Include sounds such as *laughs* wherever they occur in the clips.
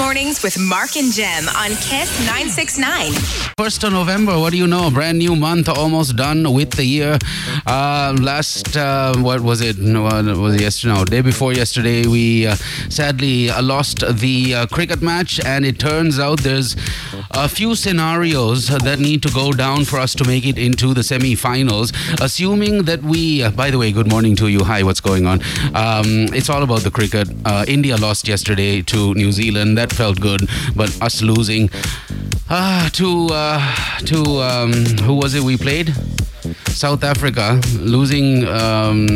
Mornings with Mark and Jem on Kiss 969. 1st of November, what do you know? Brand new month, almost done with the year. Uh, last, uh, what was it? No, was it yesterday? No, day before yesterday, we uh, sadly uh, lost the uh, cricket match, and it turns out there's a few scenarios that need to go down for us to make it into the semi finals. Assuming that we, uh, by the way, good morning to you. Hi, what's going on? Um, it's all about the cricket. India lost yesterday to New Zealand. That felt good, but us losing. Ah, to uh, to um, who was it we played? South Africa losing um,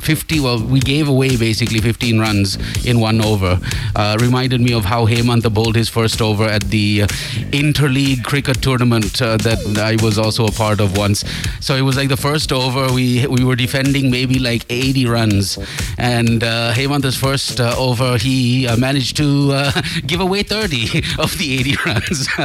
50. Well, we gave away basically 15 runs in one over. Uh, reminded me of how Hemant bowled his first over at the uh, interleague cricket tournament uh, that I was also a part of once. So it was like the first over. We we were defending maybe like 80 runs, and uh, Hemant's first uh, over he uh, managed to uh, *laughs* give away 30 *laughs* of the 80 runs. *laughs*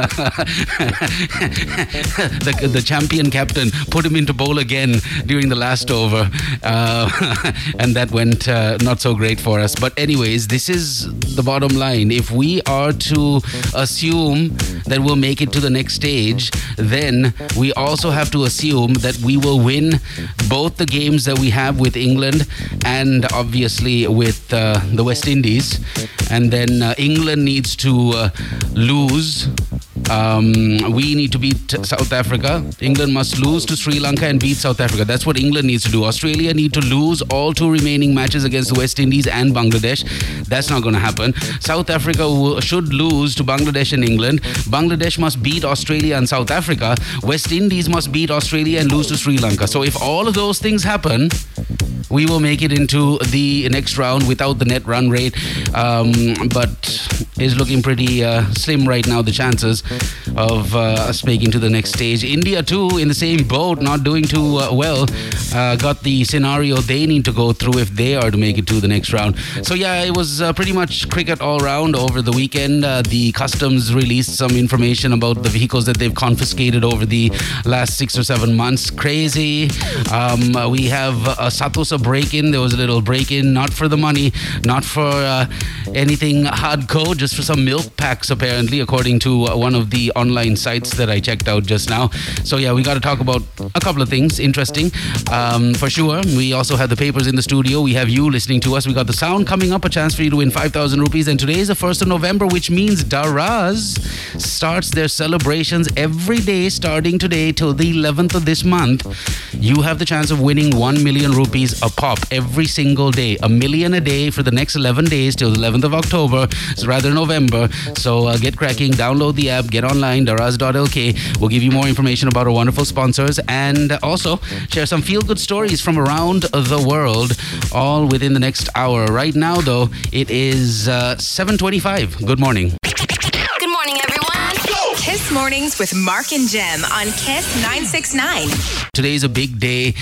the, the champion captain put him into bowl again during the last over, uh, *laughs* and that went uh, not so great for us. But, anyways, this is the bottom line. If we are to assume that we'll make it to the next stage, then we also have to assume that we will win both the games that we have with England and obviously with uh, the West Indies. And then uh, England needs to uh, lose. Um, we need to beat South Africa. England must lose to Sri Lanka and beat South Africa. That's what England needs to do. Australia need to lose all two remaining matches against the West Indies and Bangladesh. That's not going to happen. South Africa will, should lose to Bangladesh and England. Bangladesh must beat Australia and South Africa. West Indies must beat Australia and lose to Sri Lanka. So if all of those things happen, we will make it into the next round without the net run rate. Um, but is looking pretty uh, slim right now, the chances of uh, us making to the next stage. India, too, in the same boat, not doing too uh, well. Uh, got the scenario they need to go through if they are to make it to the next round. So, yeah, it was uh, pretty much cricket all round over the weekend. Uh, the customs released some information about the vehicles that they've confiscated over the last six or seven months. Crazy. Um, we have a Sathosa break in. There was a little break in, not for the money, not for anything hardcore, just for some milk packs, apparently, according to one of the online sites that I checked out just now. So, yeah, we got to talk about a couple of things interesting um, for sure. We also have the papers in the studio. We have you listening to us. We got the sound coming up, a chance for you to win 5,000 rupees. And today is the 1st of November, which means Daraz starts their celebrations every day starting today till the 11th of this month. You have the chance of winning 1 million rupees a pop every single day. A million a day for the next 11 days till the 11th of October. It's rather November. So uh, get cracking, download the app, get online, daraz.lk. We'll give you more information about our wonderful sponsors and also share some feel good stories from around the world, all within the next hour. Right now, though, it is uh, 7.25. Good morning. Mornings with Mark and Jem on Kiss 969. Today is a big day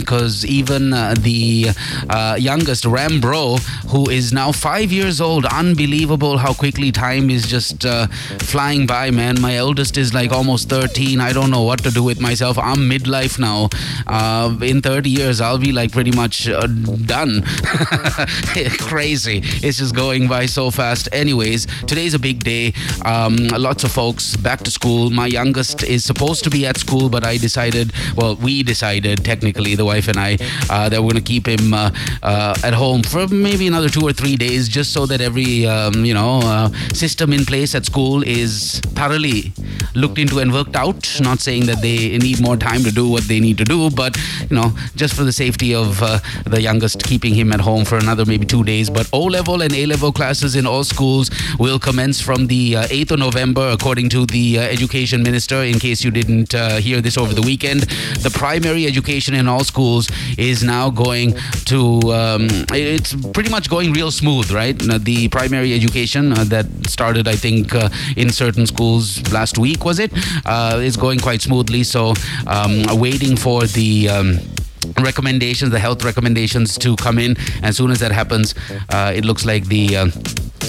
because even uh, the uh, youngest Rambro, who is now five years old, unbelievable how quickly time is just uh, flying by, man. My eldest is like almost 13. I don't know what to do with myself. I'm midlife now. Uh, in 30 years, I'll be like pretty much uh, done. *laughs* Crazy. It's just going by so fast. Anyways, today's a big day. Um, lots of folks back to school. My youngest is supposed to be at school, but I decided, well, we decided, technically, the wife and I, uh, that we're going to keep him uh, uh, at home for maybe another two or three days, just so that every, um, you know, uh, system in place at school is thoroughly looked into and worked out. Not saying that they need more time to do what they need to do, but, you know, just for the safety of uh, the youngest, keeping him at home for another maybe two days. But O level and A level classes in all schools will commence from the uh, 8th of November, according to the uh, education minister. In case you didn't uh, hear this over the weekend, the primary education in all schools is now going to, um, it's pretty much going real smooth, right? Uh, The primary education uh, that started, I think, uh, in certain schools last week, was it? Is going quite smoothly. So, um, waiting for the. Um, recommendations, the health recommendations to come in. As soon as that happens, uh, it looks like the uh,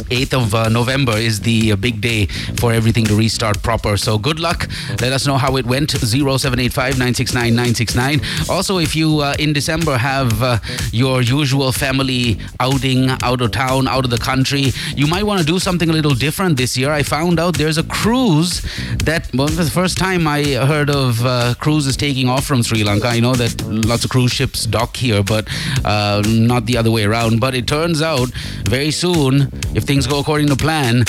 8th of uh, November is the uh, big day for everything to restart proper. So good luck. Let us know how it went. 0785 969 969. Also, if you uh, in December have uh, your usual family outing out of town, out of the country, you might want to do something a little different this year. I found out there's a cruise that, well, for the first time I heard of uh, cruises taking off from Sri Lanka. I know that lots of cruise ships dock here, but uh, not the other way around. But it turns out very soon, if things go according to plan,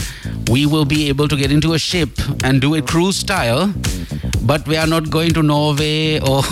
we will be able to get into a ship and do it cruise style. But we are not going to Norway or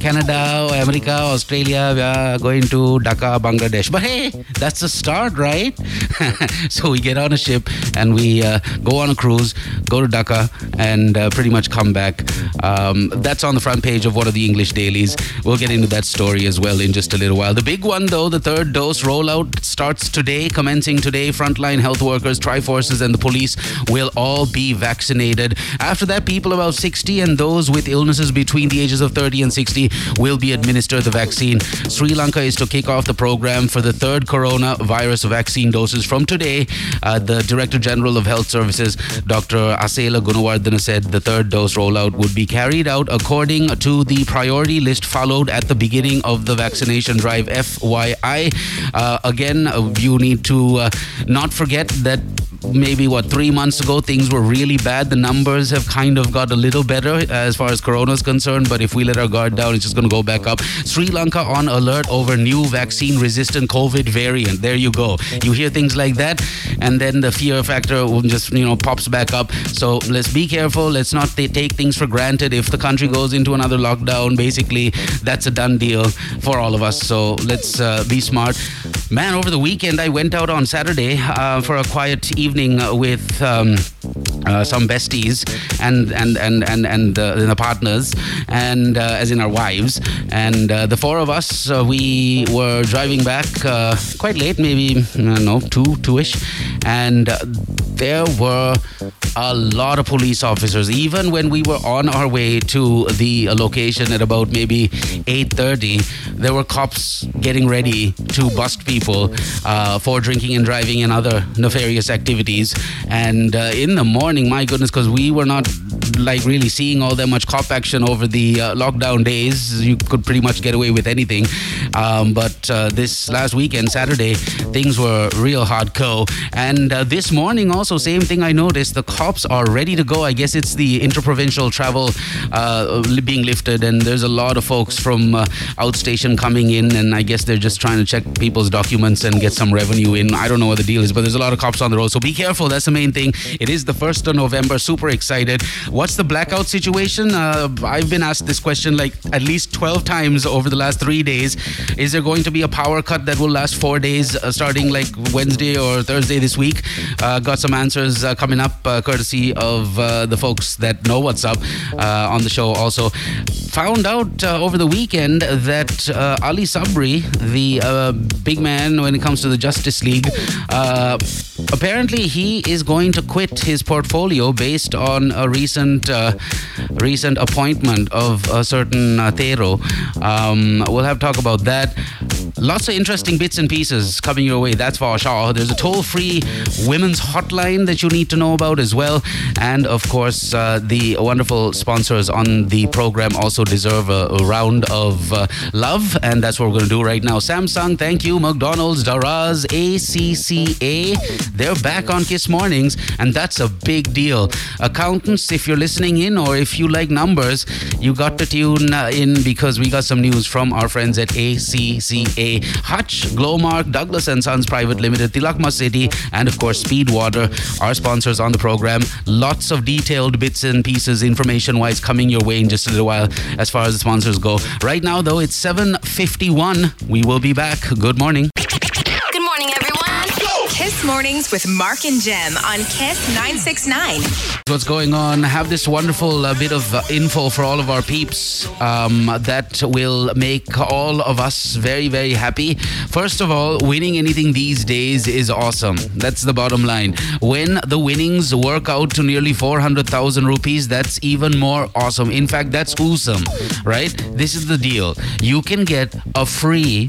Canada America, Australia. We are going to Dhaka, Bangladesh. But hey, that's the start, right? *laughs* so we get on a ship and we uh, go on a cruise, go to Dhaka, and uh, pretty much come back. Um, that's on the front page of one of the English dailies. We'll get into that story as well in just a little while. The big one, though, the third dose rollout starts today, commencing today. Frontline health workers, Triforces, and the police will all be vaccinated. After that, people about 60 and those with illnesses between the ages of 30 and 60 will be administered the vaccine. Sri Lanka is to kick off the program for the third coronavirus vaccine doses from today. Uh, the Director General of Health Services, Dr. Asela Gunawardena, said the third dose rollout would be carried out according to the priority list followed at the beginning of the vaccination drive. FYI, uh, again, you need to uh, not forget that maybe what three months ago things were really bad. The numbers have kind of got a little better as far as corona is concerned but if we let our guard down it's just going to go back up. Sri lanka on alert over new vaccine resistant covid variant. There you go. You hear things like that and then the fear factor just you know pops back up. So let's be careful. Let's not take things for granted. If the country goes into another lockdown basically that's a done deal for all of us. So let's uh, be smart. Man over the weekend i went out on saturday uh, for a quiet evening with um, uh, some besties and and and and and uh, the partners and uh, as in our wives. And uh, the four of us uh, we were driving back uh, quite late maybe don't know two two-ish. And uh, there were a lot of police officers even when we were on our way to the location at about maybe 8.30 there were cops getting ready to bust people uh, for drinking and driving and other nefarious activities and uh, in the morning my goodness because we were not like really seeing all that much cop action over the uh, lockdown days. You could pretty much get away with anything. Um, but uh, this last weekend saturday things were real hardcore. And uh, this morning also same thing i noticed. The cops are ready to go. I guess it's the interprovincial travel uh, being lifted. And there's a lot of folks from uh, outstation coming in. And i guess they're just trying to check people's documents and get some revenue in. I don't know what the deal is but there's a lot of cops on the road. So be careful. That's the main thing. It is the 1st of november. Super excited. What's the blackout situation? Uh, i've been asked this question like at least 12 times over the last three days. Is there going to be a power cut that will last four days uh, starting like wednesday or thursday this week? Uh, got some answers uh, coming up uh, courtesy of uh, the folks that know what's up on the show also. Found out over the weekend that ali sabri the big man when it comes to the justice league uh, apparently he is going to quit his portfolio based on a recent uh, recent appointment of a certain uh, Thera. Um, we'll have talk about that. Lots of interesting bits and pieces coming your way, that's for sure. There's a toll free women's hotline that you need to know about as well. And of course, uh, the wonderful sponsors on the program also deserve a, a round of uh, love. And that's what we're going to do right now. Samsung, thank you. McDonald's, Daraz, ACCA, they're back on Kiss Mornings. And that's a big deal. Accountants, if you're listening in or if you like numbers, you got to tune uh, in because we got some news from our friends at ACCA. Hutch, Glomark, Douglas and Sons Private Limited, Tilakma City, and of course Speedwater, our sponsors on the program. Lots of detailed bits and pieces, information-wise, coming your way in just a little while as far as the sponsors go. Right now, though, it's 7.51. We will be back. Good morning. Good morning, everyone. Kiss Mornings with Mark and Jem on Kiss 969. What's going on? Have this wonderful uh, bit of uh, info for all of our peeps um, that will make all of us very, very happy. First of all, winning anything these days is awesome. That's the bottom line. When the winnings work out to nearly 400,000 rupees, that's even more awesome. In fact, that's awesome, right? This is the deal. You can get a free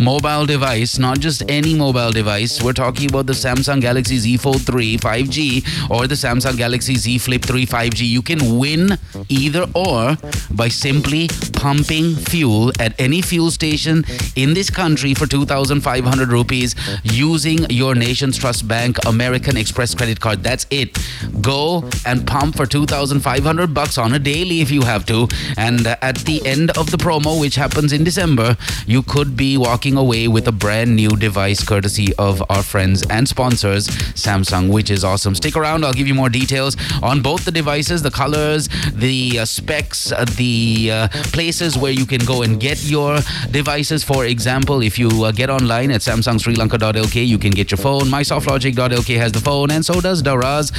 mobile device, not just any mobile device. We're talking about the Samsung Galaxy Z Fold 3 5G or the Samsung Galaxy Z Flip 3 5G. You can win either or by simply pumping fuel at any fuel station in this country for 2,500 rupees using your Nations Trust Bank American Express credit card. That's it. Go and pump for 2,500 bucks on a daily if you have to. And at the end of the promo, which happens in December, you could be walking away with a brand new device courtesy of our friends and sponsors, Samsung, which is awesome. Stick around, I'll give you more details on both the devices, the colors, the uh, specs, uh, the uh, places where you can go and get your devices. For example, if you uh, get online at samsungsrilanka.lk, you can get your phone. MySoftLogic.lk has the phone, and so does Daraz.lk.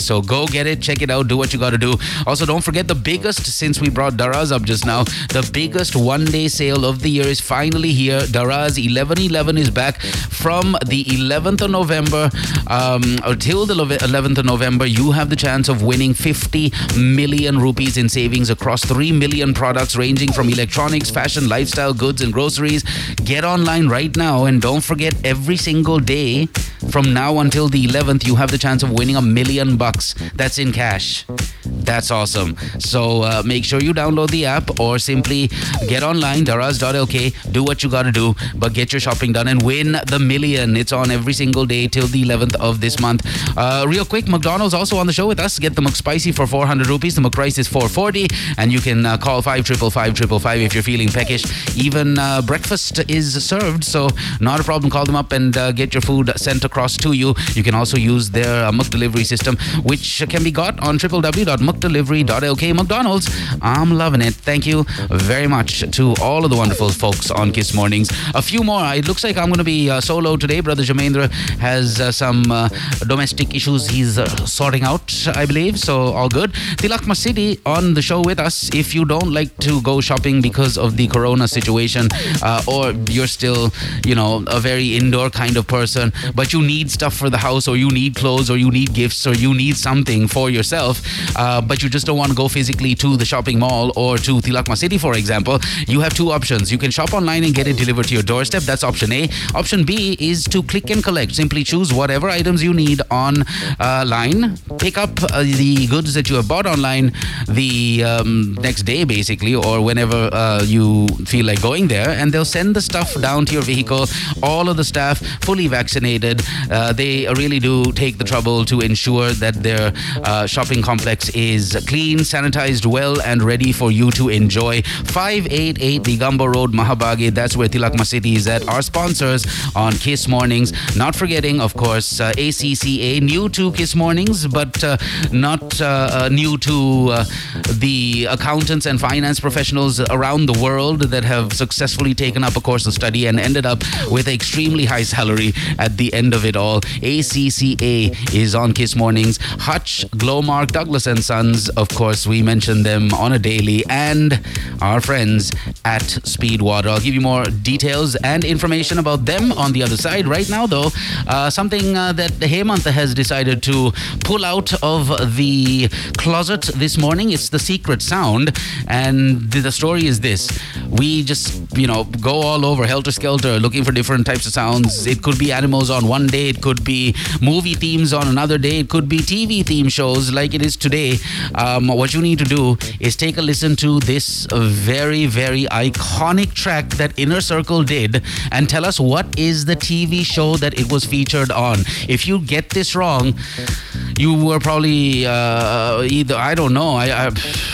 So go get it, check it out, do what you got to do. Also, don't forget the biggest, since we brought Daraz up just now, the biggest one day sale of the year is finally here. Daraz 1111 is back from the 11th of November um, until the 11th of November. You have the chance of winning 50 million rupees in savings across 3 million products ranging from electronics, fashion, lifestyle, goods, and groceries. Get online right now and don't forget every single day from now until the 11th, you have the chance of winning a million bucks. That's in cash. That's awesome. So uh, make sure you download the app or simply get online, daraz.lk, do what you gotta do, but get your shopping done and win the million. It's on every single day till the 11th of this month. Uh, real quick, McDonald's also on the show with us. Get the McSpicy for 400 rupees. The McPrice is 440, and you can uh, call 555 if you're feeling peckish. Even uh, breakfast is served, so not a problem. Call them up and uh, get your food sent across to you. You can also use their uh, delivery system, which can be got on www.mcdelivery.lk. McDonald's, I'm loving it. Thank you very much to all of the wonderful folks on Kiss Mornings. A few more. It looks like I'm going to be uh, solo today. Brother Jamendra has uh, some uh, domestic issues he's uh, sorting out, I believe. So all good. Tilakma City on the show with us. If you don't like to go shopping because of the corona situation, uh, or you're still, you know, a very indoor kind of person, but you need stuff for the house, or you need clothes, or you need gifts, or you need something for yourself, uh, but you just don't want to go physically to the shopping mall or to Tilakma City, for example, you have two options. You can shop online and get it delivered to your doorstep. That's option A. Option B is to click and collect. Simply choose whatever items you need online, pick up uh, the goods that you have bought online the um, next day, basically, or whenever uh, you feel like going there, and they'll send the stuff down to your vehicle. All of the staff fully vaccinated. Uh, they really do take the trouble to ensure that their uh, shopping complex is clean, sanitized well, and ready for you to enjoy. 588 Road, Mahabage. That's where Tilakma City is at. Our sponsors on Kiss Mornings. Not forgetting, of course, uh, ACCA, new to Kiss Mornings, but uh, not uh, new to the accountants and finance professionals around the world that have successfully taken up a course of study and ended up with an extremely high salary at the end of it all. ACCA is on Kiss Mornings. Hutch, Glomark, Douglas and Sons, of course, we mention them on a daily, and our friends at Speedwater. I'll give you more details and information about them on the other side. Right now, though, uh, something uh, that Hemant has decided to pull out of the closet this morning. It's the secret sound, and the story is this: we just, you know, go all over helter skelter looking for different types of sounds. It could be animals on one day, it could be movie themes on another day, it could be TV theme shows like it is today. Um, what you need to do is take a listen to this very, very iconic track that Inner Circle did and tell us what is the TV show that it was featured on. If you get this wrong, you were probably uh, either I don't know. I, I,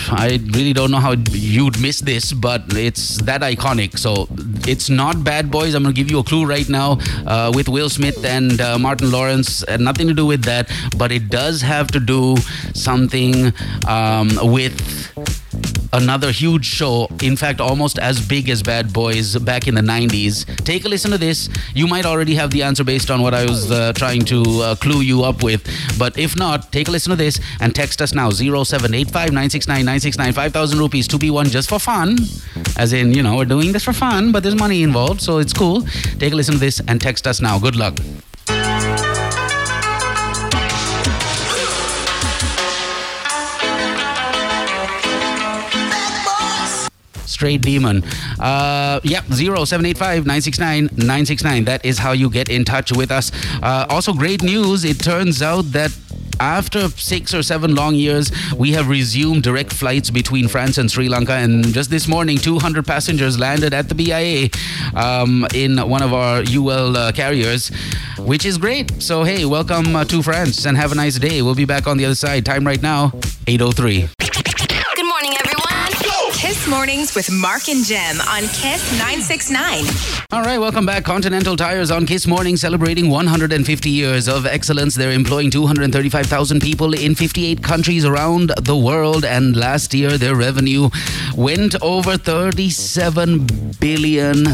I really don't know how you'd miss this, but it's that iconic. So it's not Bad Boys. I'm gonna give you a clue right now uh, with Will Smith and uh, Martin Lawrence. Nothing to do with that, but it does have to do something um, with another huge show, in fact, almost as big as Bad Boys back in the 90s. Take a listen to this. You might already have the answer based on what I was uh, trying to uh, clue you up with. But if not, take a listen to this and text us now 0785 5000 rupees to be won just for fun. As in, you know, we're doing this for fun, but there's money involved, so it's cool. Take a listen to this and text us now. Good luck. Straight demon. Uh, yep, 0785 969 969. That is how you get in touch with us. Uh, also, great news. It turns out that after six or seven long years, we have resumed direct flights between France and Sri Lanka. And just this morning, 200 passengers landed at the BIA um, in one of our UL uh, carriers, which is great. So, hey, welcome uh, to France and have a nice day. We'll be back on the other side. Time right now, 8.03. Mornings with Mark and Jem on Kiss 969. All right, welcome back. Continental Tires on Kiss Morning celebrating 150 years of excellence. They're employing 235,000 people in 58 countries around the world. And last year, their revenue went over 37 billion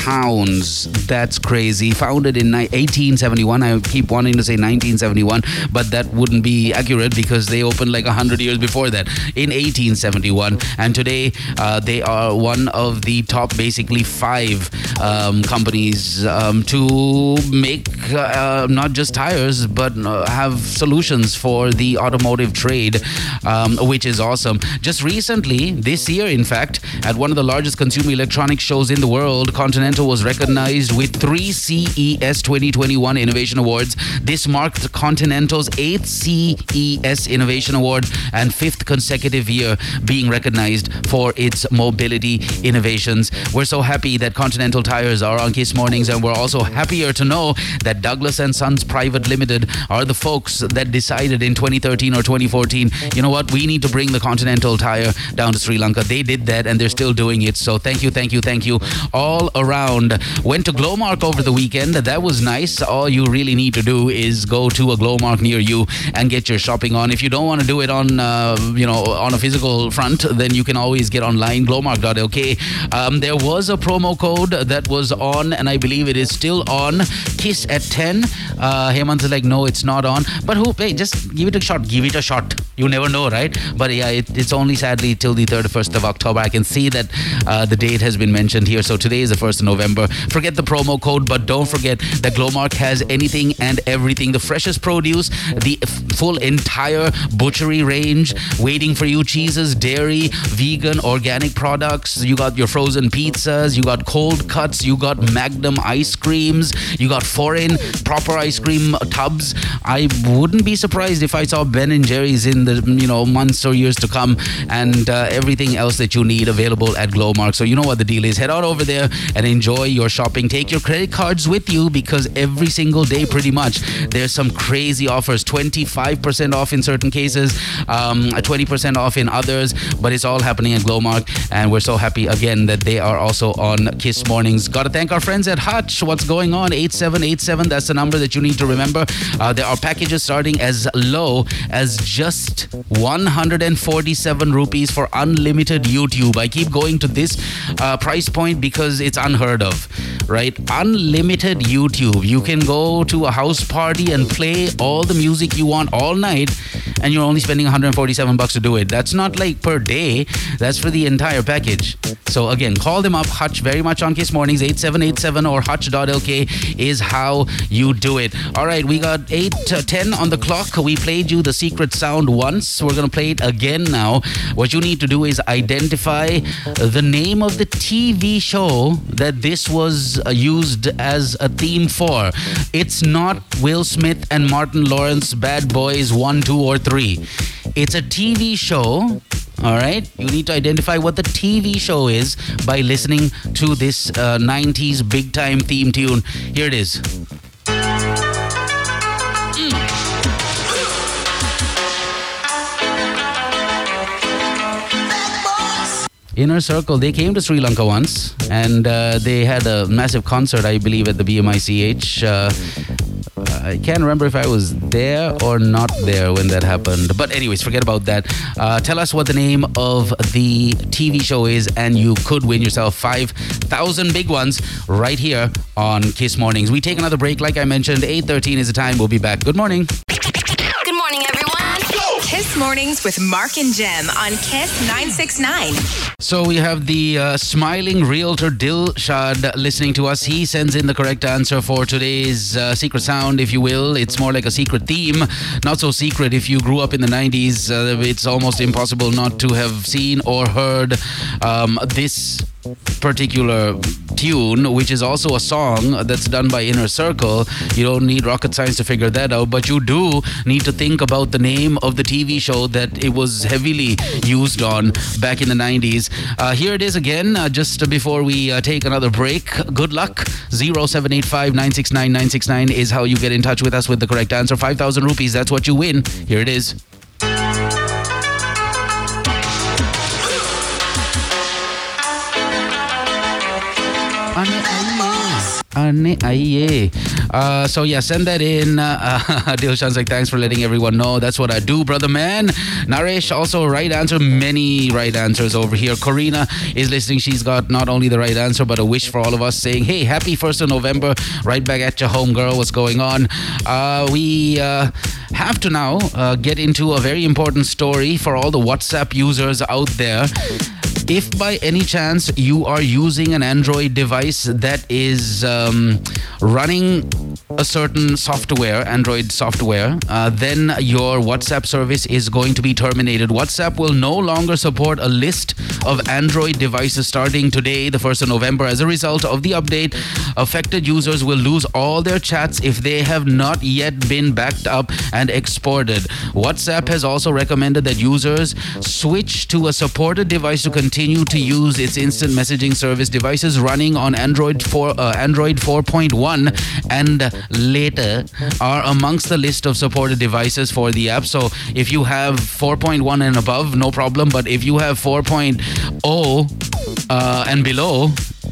pounds. That's crazy. Founded in 1871. I keep wanting to say 1971, but that wouldn't be accurate because they opened like 100 years before that in 1871. And today, uh, they are one of the top, basically, five um, companies um, to make uh, not just tires, but uh, have solutions for the automotive trade, um, which is awesome. Just recently, this year, in fact, at one of the largest consumer electronics shows in the world, Continental was recognized with three CES 2021 Innovation Awards. This marked Continental's eighth CES Innovation Award and fifth consecutive year being recognized for its mobility innovations. We're so happy that Continental Tires are on Kiss Mornings, and we're also happier to know that Douglas and Sons Private Limited are the folks that decided in 2013 or 2014, you know what, we need to bring the Continental Tire down to Sri Lanka. They did that, and they're still doing it. So thank you, thank you, thank you all around. Went to Glomark over the weekend. That was nice. All you really need to do is go to a Glomark near you and get your shopping on. If you don't want to do it on, uh, you know, on a physical front, then you can always get online glomark.lk. Um, there was a promo code that was on, and I believe it is still on. Kiss at 10. Uh, Hemant is like, no, it's not on. But who? Hey, just give it a shot. Give it a shot. You never know, right? But yeah, it, it's only sadly till the 31st of October. I can see that uh, the date has been mentioned here. So today is the 1st of November. Forget the promo code, but don't forget that Glomark has anything and everything. The freshest produce, the full entire butchery range waiting for you cheeses, dairy, vegan, organic products. You got your frozen pizzas, you got cold cuts, you got Magnum ice creams, you got foreign proper ice cream tubs. I wouldn't be surprised if I saw Ben and Jerry's in the you know months or years to come, and uh, everything else that you need available at Glomark. So you know what the deal is. Head on over there and enjoy your shopping. Take your credit cards with you because every single day, pretty much, there's some crazy offers. 25% off in certain cases, um, 20% off in others, but it's all happening at Glomark, and we're so happy again that they are also on Kiss Mornings. Got to thank our friends at Hutch. What's going on? 8787. That's the number that you need to remember. Uh, there are packages starting as low as just 147 rupees for unlimited YouTube. I keep going to this uh, price point because it's unheard of, right? Unlimited YouTube. You can go to a house party and play all the music you want all night, and you're only spending 147 bucks to do it. That's not like per day. That's for the entire package. So again, call them up. Hutch very much on Kiss Mornings 8787 or hutch.lk is how you do it. All right, we got 8 uh, 10 on the clock. We played you the secret sound once. We're going to play it again now. What you need to do is identify the name of the TV show that this was uh, used as a theme for. It's not Will Smith and Martin Lawrence Bad Boys 1, 2, or 3. It's a TV show. All right, you need to identify what the TV show is by listening to this uh, 90s big time theme tune. Here it is. Inner Circle, they came to Sri Lanka once and uh, they had a massive concert, I believe, at the BMICH. Uh, I can't remember if I was there or not there when that happened. But, anyways, forget about that. Uh, tell us what the name of the TV show is, and you could win yourself 5,000 big ones right here on Kiss Mornings. We take another break. Like I mentioned, 8.13 is the time. We'll be back. Good morning. Good morning, everyone. Kiss Mornings with Mark and Jem on Kiss 969. So we have the uh, smiling realtor Dilshad listening to us. He sends in the correct answer for today's uh, secret sound, if you will. It's more like a secret theme. Not so secret if you grew up in the 90s. Uh, it's almost impossible not to have seen or heard um, this particular tune, which is also a song that's done by Inner Circle. You don't need rocket science to figure that out, but you do need to think about the name of the TV show that it was heavily used on back in the 90s. Uh, here it is again, uh, just before we uh, take another break. Good luck. 0785 969 969 is how you get in touch with us with the correct answer. 5,000 rupees, that's what you win. Here it is. Uh, so yeah, send that in. Uh, *laughs* Dilshan's like, thanks for letting everyone know. That's what I do, brother man. Naresh also right answer. Many right answers over here. Corina is listening. She's got not only the right answer but a wish for all of us, saying, "Hey, happy first of November. Right back at your home, girl. What's going on?" Uh, we uh, have to now uh, get into a very important story for all the WhatsApp users out there. If by any chance you are using an Android device that is um, running a certain software, Android software, uh, then your WhatsApp service is going to be terminated. WhatsApp will no longer support a list of Android devices starting today, the 1st of November. As a result of the update, affected users will lose all their chats if they have not yet been backed up and exported. WhatsApp has also recommended that users switch to a supported device to continue to use its instant messaging service. Devices running on Android 4, uh, Android 4.1 and later are amongst the list of supported devices for the app. So if you have 4.1 and above, no problem. But if you have 4.0 uh, and below,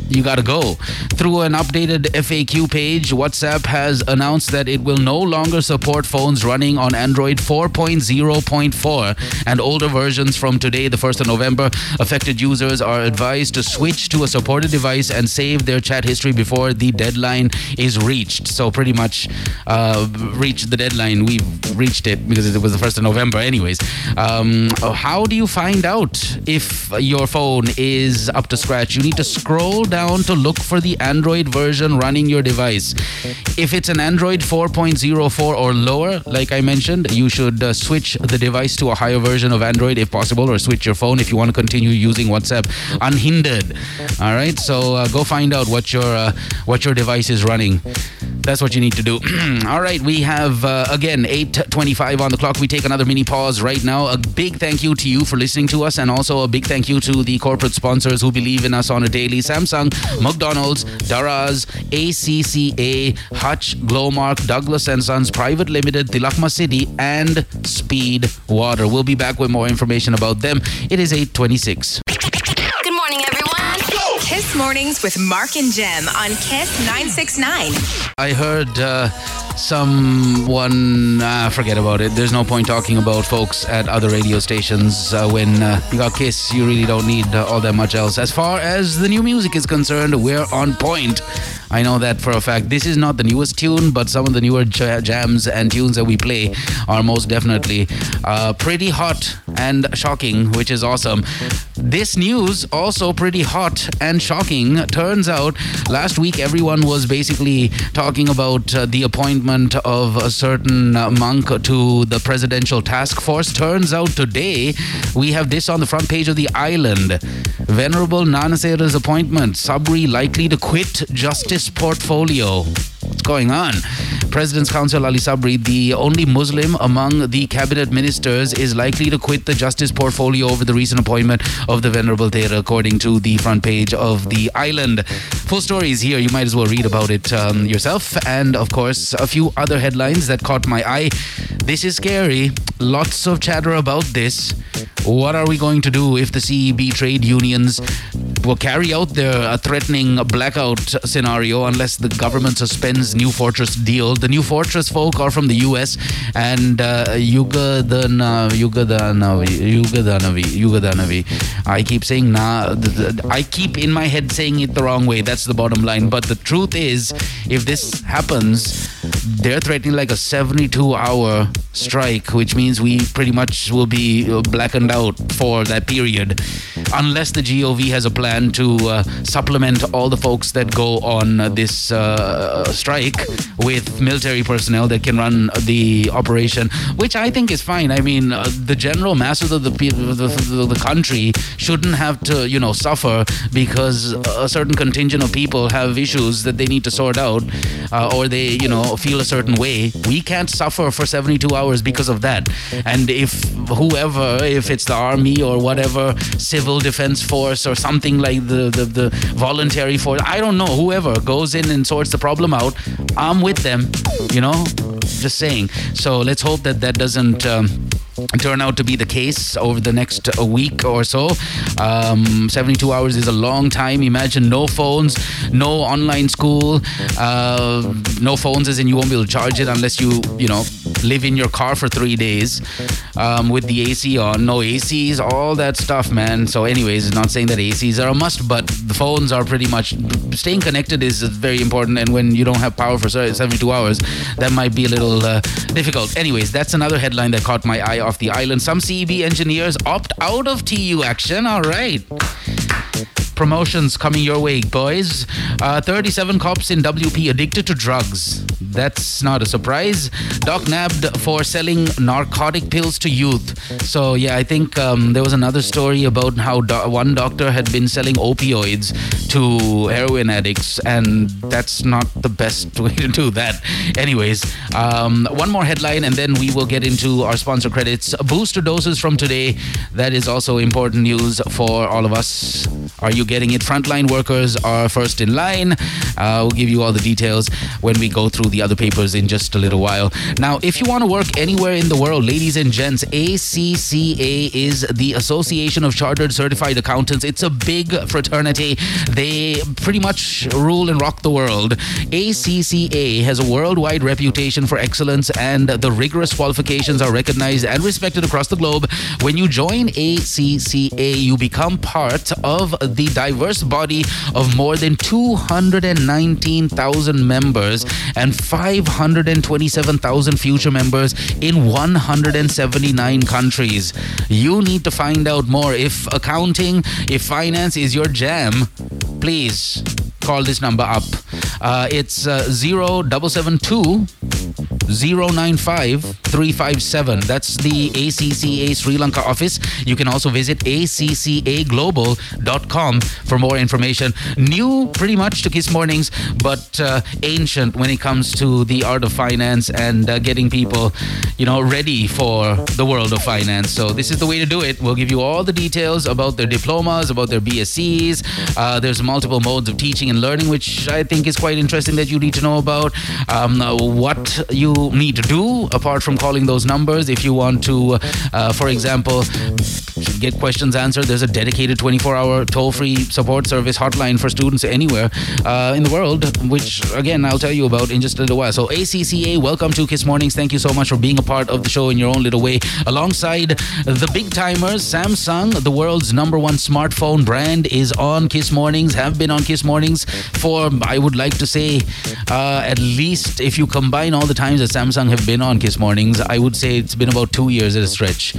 you gotta go. Through an updated FAQ page, WhatsApp has announced that it will no longer support phones running on Android 4.0.4 and older versions from today, the 1st of November. Affected users are advised to switch to a supported device and save their chat history before the deadline is reached. So, pretty much uh, reached the deadline. We've reached it because it was the 1st of November, anyways. Um, how do you find out if your phone is up to scratch? You need to scroll down to look for the Android version running your device. If it's an Android 4.04 or lower, like I mentioned, you should uh, switch the device to a higher version of Android if possible, or switch your phone if you want to continue using WhatsApp unhindered. All right, so uh, go find out what your uh, what your device is running. That's what you need to do. *clears throat* All right, we have uh, again 8:25 on the clock. We take another mini pause right now. A big thank you to you for listening to us, and also a big thank you to the corporate sponsors who believe in us on a daily: Samsung, McDonald's, Daraz, ACCA, Hutch, Glomark, Douglas and Sons Private Limited, Tilakma City, and Speed Water. We'll be back with more information about them. It is 8:26. Kiss Mornings with Mark and Jem on Kiss 969. I heard uh, someone uh, forget about it. There's no point talking about folks at other radio stations uh, when uh, you got Kiss. You really don't need all that much else. As far as the new music is concerned, we're on point. I know that for a fact. This is not the newest tune, but some of the newer j- jams and tunes that we play are most definitely uh, pretty hot and shocking, which is awesome. This news also pretty hot and shocking. Turns out last week everyone was basically talking about uh, the appointment of a certain uh, monk to the presidential task force. Turns out today we have this on the front page of the island. Venerable Gnanasara's appointment. Sabri likely to quit justice portfolio. What's going on? President's Counsel Ali Sabri, the only Muslim among the cabinet ministers, is likely to quit the justice portfolio over the recent appointment of the Venerable Thera, according to the front page of the island. Full story is here. You might as well read about it um, yourself. And of course, a few other headlines that caught my eye. This is scary. Lots of chatter about this. What are we going to do if the CEB trade unions will carry out their uh, threatening blackout scenario unless the government suspends New Fortress deal? The New Fortress folk are from the US and uh, Yugadana, Yugadanavi, Yugadanavi, Yugadanavi. I keep saying na. I keep in my head saying it the wrong way. That's the bottom line. But the truth is, if this happens, they're threatening like a 72 hour strike, which means we pretty much will be uh, blackened out for that period, unless the GOV has a plan to uh, supplement all the folks that go on uh, this uh, strike with military personnel that can run the operation, which I think is fine. I mean, uh, the general masses of the, the, the, the country shouldn't have to, you know, suffer because a certain contingent of people have issues that they need to sort out uh, or they, you know, feel a certain way. We can't suffer for 72 hours because of that. And if whoever, if it's the army or whatever, civil defense force or something like the, the, the voluntary force, I don't know, whoever goes in and sorts the problem out, I'm with them, you know, just saying. So let's hope that that doesn't. Um, turn out to be the case over the next week or so. Um, 72 hours is a long time. Imagine no phones, no online school, uh, no phones as in you won't be able to charge it unless you, you know, live in your car for three days um, with the AC on. No ACs, all that stuff, man. So, anyways, not saying that ACs are a must, but the phones are pretty much staying connected is very important. And when you don't have power for 72 hours, that might be a little uh, difficult. Anyways, that's another headline that caught my eye off the island. Some CEB engineers opt out of TU action. All right promotions coming your way, boys. Uh, 37 cops in WP addicted to drugs. That's not a surprise. Doc nabbed for selling narcotic pills to youth. So, yeah, I think um, there was another story about how do- one doctor had been selling opioids to heroin addicts, and that's not the best *laughs* way to do that. Anyways, um, one more headline, and then we will get into our sponsor credits. Booster doses from today. That is also important news for all of us. Are you getting it. Frontline workers are first in line. Uh, we'll give you all the details when we go through the other papers in just a little while. Now, if you want to work anywhere in the world, ladies and gents, ACCA is the Association of Chartered Certified Accountants. It's a big fraternity. They pretty much rule and rock the world. ACCA has a worldwide reputation for excellence, and the rigorous qualifications are recognized and respected across the globe. When you join ACCA, you become part of the diverse body of more than 219,000 members and 527,000 future members in 179 countries. You need to find out more. If accounting, if finance is your jam, please call this number up. Uh, it's uh, 0772 095 357. That's the ACCA Sri Lanka office. You can also visit accaglobal.com for more information. New pretty much to Kiss Mornings, but uh, ancient when it comes to the art of finance and uh, getting people, you know, ready for the world of finance. So this is the way to do it. We'll give you all the details about their diplomas, about their BScs. Uh, there's multiple modes of teaching and learning, which I think is quite interesting that you need to know about. Um, what you need to do apart from calling those numbers if you want to, uh, for example, get questions answered. There's a dedicated 24-hour toll-free support service hotline for students anywhere uh, in the world, which again I'll tell you about in just little while. So ACCA, welcome to Kiss Mornings. Thank you so much for being a part of the show in your own little way. Alongside the big timers, Samsung, the world's number one smartphone brand, is on Kiss Mornings. Have been on Kiss Mornings for I would like to say uh, at least if you combine all the times that Samsung have been on Kiss Mornings, I would say it's been about two years at a stretch.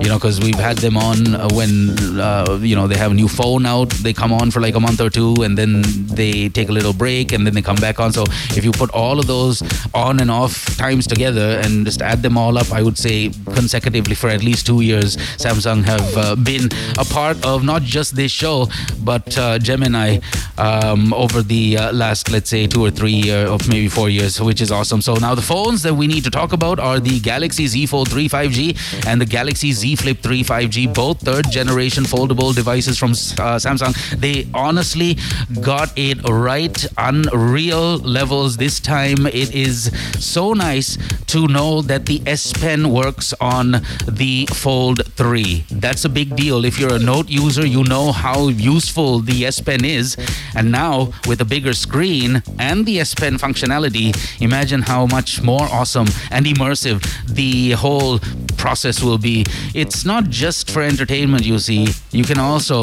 You know, because we've had them on uh, when uh, you know they have a new phone out. They come on for like a month or two, and then they take a little break, and then they come back on. So if you put all of those on and off times together and just add them all up, I would say consecutively for at least two years, Samsung have uh, been a part of not just this show, but uh, Gemini um, over the uh, last, let's say, two or three years, or maybe four years, which is awesome. So now the phones that we need to talk about are the Galaxy Z Fold 3 5G and the Galaxy Z Flip 3 5G, both third generation foldable devices from uh, Samsung. They honestly got it right, unreal levels this time. It is so nice to know that the S Pen works on the Fold 3. That's a big deal. If you're a Note user, you know how useful the S Pen is. And now, with a bigger screen and the S Pen functionality, imagine how much more awesome and immersive the whole process will be. It's not just for entertainment, you see. You can also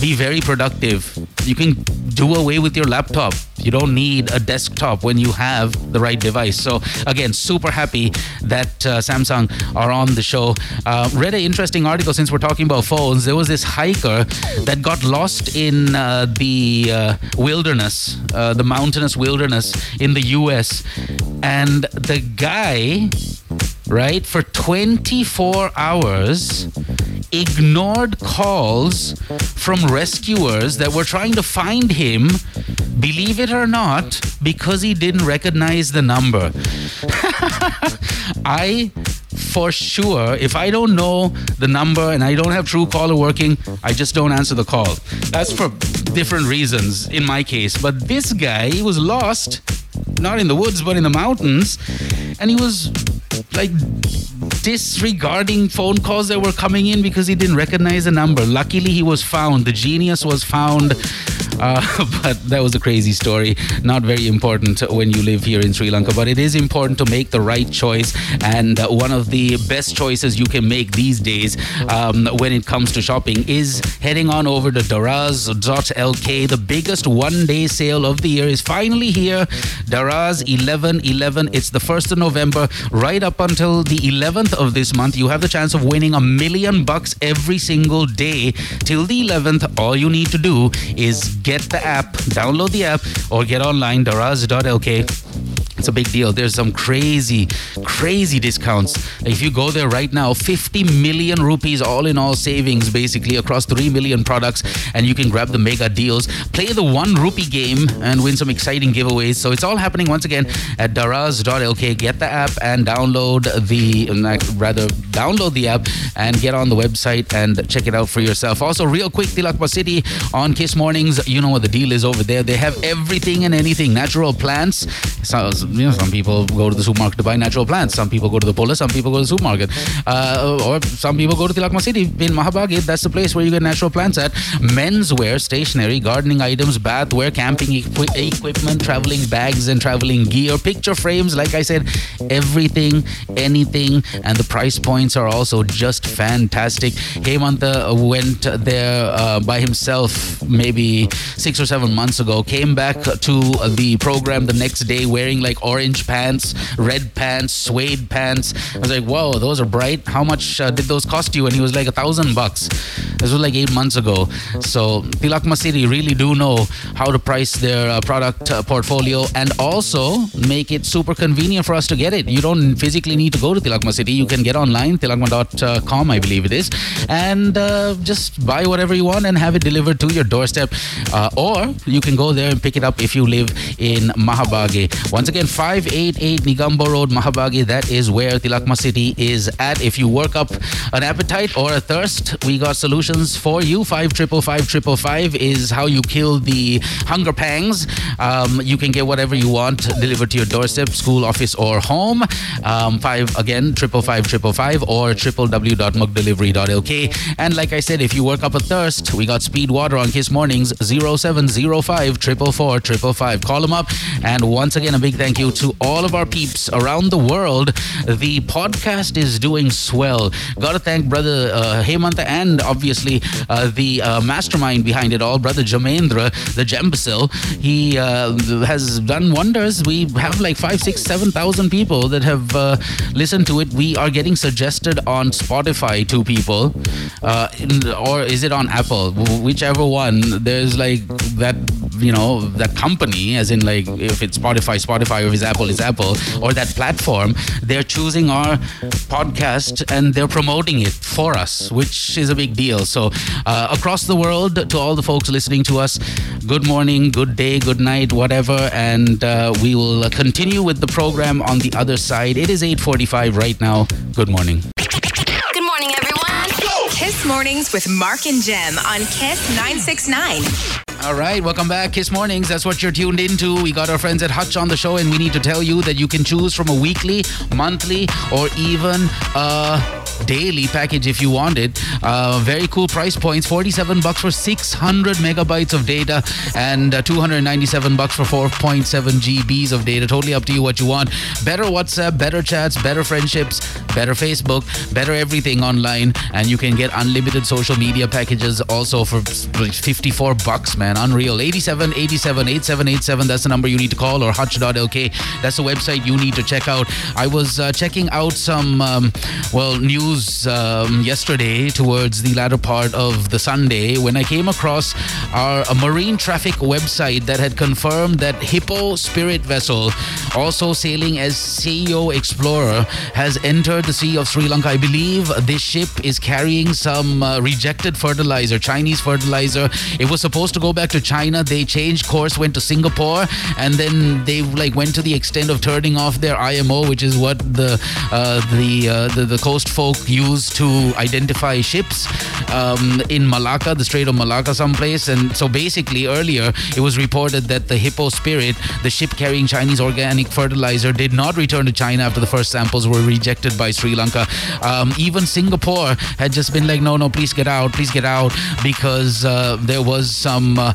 be very productive. You can do away with your laptop. You don't need a desktop when you have the right device. So, again, super happy that uh, Samsung are on the show. Uh, read an interesting article since we're talking about phones. There was this hiker that got lost in uh, the uh, wilderness, uh, the mountainous wilderness in the US. And the guy right, for 24 hours, ignored calls from rescuers that were trying to find him, believe it or not, because he didn't recognize the number. *laughs* I for sure, if I don't know the number and I don't have Truecaller working, I just don't answer the call. That's for different reasons in my case. But this guy, he was lost, not in the woods, but in the mountains, and he was like disregarding phone calls that were coming in because he didn't recognize the number. Luckily, he was found. The genius was found. Uh, *laughs* but that was a crazy story. Not very important when you live here in Sri Lanka, but it is important to make the right choice. And uh, one of the best choices you can make these days um, when it comes to shopping is heading on over to Daraz.lk. The biggest one day sale of the year is finally here. Daraz 11 11. It's the 1st of November, right up until the 11th of this month. You have the chance of winning a million bucks every single day till the 11th. All you need to do is get the app, download the app, or get online, daraz.lk it's a big deal. There's some crazy, crazy discounts. If you go there right now, 50 million rupees all in all savings basically across 3 million products, and you can grab the mega deals. Play the one rupee game and win some exciting giveaways. So it's all happening once again at daraz.lk. Get the app and download the, rather, download the app and get on the website and check it out for yourself. Also, real quick, Tilakma City on Kiss Mornings, you know what the deal is over there. They have everything and anything natural plants. So, you know, some people go to the supermarket to buy natural plants. Some people go to the polar. Some people go to the supermarket. Uh, or some people go to Tilakma City in Mahabage. That's the place where you get natural plants at. Menswear, stationery, gardening items, bathwear, camping equi- equipment, traveling bags and traveling gear, picture frames. Like I said, everything, anything, and the price points are also just fantastic. Hemanta went there uh, by himself maybe six or seven months ago. Came back to the program the next day wearing like orange pants, red pants, suede pants. I was like, whoa, those are bright. How much uh, did those cost you? And he was like, a thousand bucks. This was like eight months ago. So Tilakma City really do know how to price their uh, product uh, portfolio and also make it super convenient for us to get it. You don't physically need to go to Tilakma City. You can get online, tilakma.com, I believe it is, and uh, just buy whatever you want and have it delivered to your doorstep. Uh, or you can go there and pick it up if you live in Mahabage. Once again, 588 Negombo Road, Mahabage. That is where Tilakma City is at. If you work up an appetite or a thirst, we got solutions for you. Five triple five triple five is how you kill the hunger pangs. Um, you can get whatever you want delivered to your doorstep, school, office, or home. Um, five again, triple five triple five or www.mcdelivery.lk. And like I said, if you work up a thirst, we got speed water on Kiss Mornings 0705 444 555. Call them up. And once again, a big thank you to all of our peeps around the world. The podcast is doing swell. Got to thank brother uh, Hemanta and obviously uh, the uh, mastermind behind it all, brother Jamendra, the Jembasil. He uh, has done wonders. We have like five, six, seven thousand people that have uh, listened to it. We are getting suggested on Spotify to people, uh, or is it on Apple? Whichever one. There's like that, you know, that company, as in like if it's Spotify, Spotify, it's Apple, it's Apple, or that platform. They're choosing our podcast and they're promoting it for us, which is a big deal. So uh, across the world, to all the folks listening to us, good morning, good day, good night, whatever, and uh, we will continue with the program on the other side. It is 8:45 right now. Good morning. Good morning, everyone. Kiss Mornings with Mark and Jem on Kiss 969. All right, welcome back, Kiss Mornings. That's what you're tuned into. We got our friends at Hutch on the show, and we need to tell you that you can choose from a weekly, monthly, or even a daily package if you want it. Uh, very cool price points: 47 bucks for 600 megabytes of data, and uh, 297 bucks for 4.7 GBs of data. Totally up to you what you want. Better WhatsApp, better chats, better friendships, better Facebook, better everything online, and you can get unlimited social media packages also for 54 bucks, man man. Unreal. 87 87 8787. That's the number you need to call, or hutch.lk. That's the website you need to check out. I was uh, checking out some, um, well, news um, yesterday towards the latter part of the Sunday when I came across our marine traffic website that had confirmed that Hippo Spirit vessel, also sailing as Seiyo Explorer, has entered the Sea of Sri Lanka. I believe this ship is carrying some uh, rejected fertilizer, Chinese fertilizer. It was supposed to go back to China. They changed course, went to Singapore, and then they like went to the extent of turning off their IMO, which is what the uh, the, uh, the, the coast folk use to identify ships um, in Malacca, the Strait of Malacca, someplace. And so basically, earlier it was reported that the Hippo Spirit, the ship carrying Chinese organic fertilizer, did not return to China after the first samples were rejected by Sri Lanka. Um, even Singapore had just been like, no, no, please get out, please get out, because uh, there was some uh,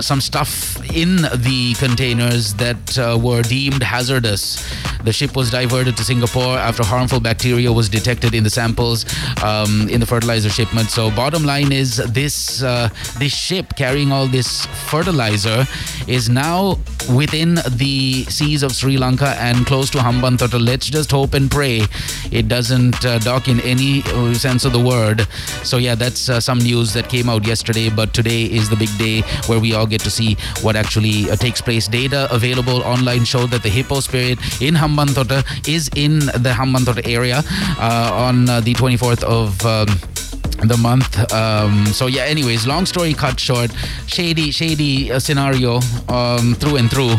some stuff in the containers that uh, were deemed hazardous. The ship was diverted to Singapore after harmful bacteria was detected in the samples um, in the fertilizer shipment. So, bottom line is this uh, this ship carrying all this fertilizer is now within the seas of Sri Lanka and close to Hambantota. Let's just hope and pray it doesn't uh, dock in any uh, sense of the word. So, yeah, that's uh, some news that came out yesterday, but today is the big day where we all get to see what actually uh, takes place. Data available online showed that the Hippo Spirit in Hambantota is in the Hambantota area uh, on uh, the 24th of. Um, the month. Um, so yeah. Anyways, long story cut short, shady, shady uh, scenario um, through and through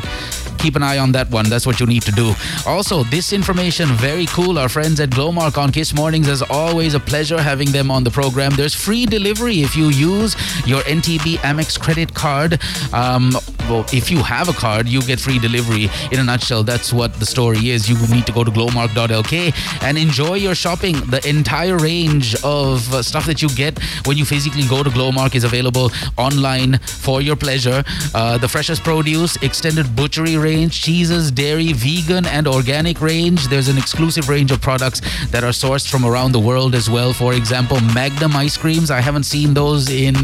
keep an eye on that one. That's what you need to do. Also, this information very cool. Our friends at Glomark on Kiss Mornings, as always, a pleasure having them on the program. There's free delivery if you use your NTB Amex credit card. Um, well, if you have a card, you get free delivery. In a nutshell, that's what the story is. You need to go to glomark.lk and enjoy your shopping. The entire range of stuff that you get when you physically go to Glomark is available online for your pleasure. Uh, the freshest produce, extended butchery range range, cheeses, dairy, vegan, and organic range. There's an exclusive range of products that are sourced from around the world as well. For example, Magnum ice creams. I haven't seen those in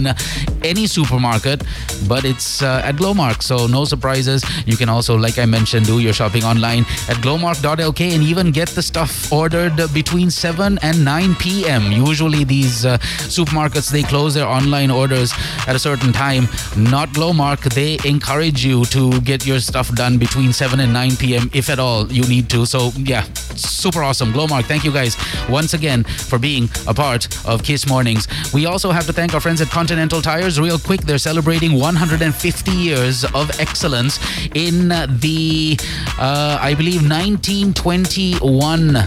any supermarket, but it's uh, at Glomark, so no surprises. You can also, like I mentioned, do your shopping online at glomark.lk and even get the stuff ordered between 7 and 9 p.m. Usually, these uh, supermarkets they close their online orders at a certain time. Not Glomark. They encourage you to get your stuff done between 7 and 9 p.m. if at all you need to. So, yeah, super awesome. Glomark, thank you guys once again for being a part of Kiss Mornings. We also have to thank our friends at Continental Tires. Real quick, they're celebrating 150 years of excellence in the, uh, I believe, 1921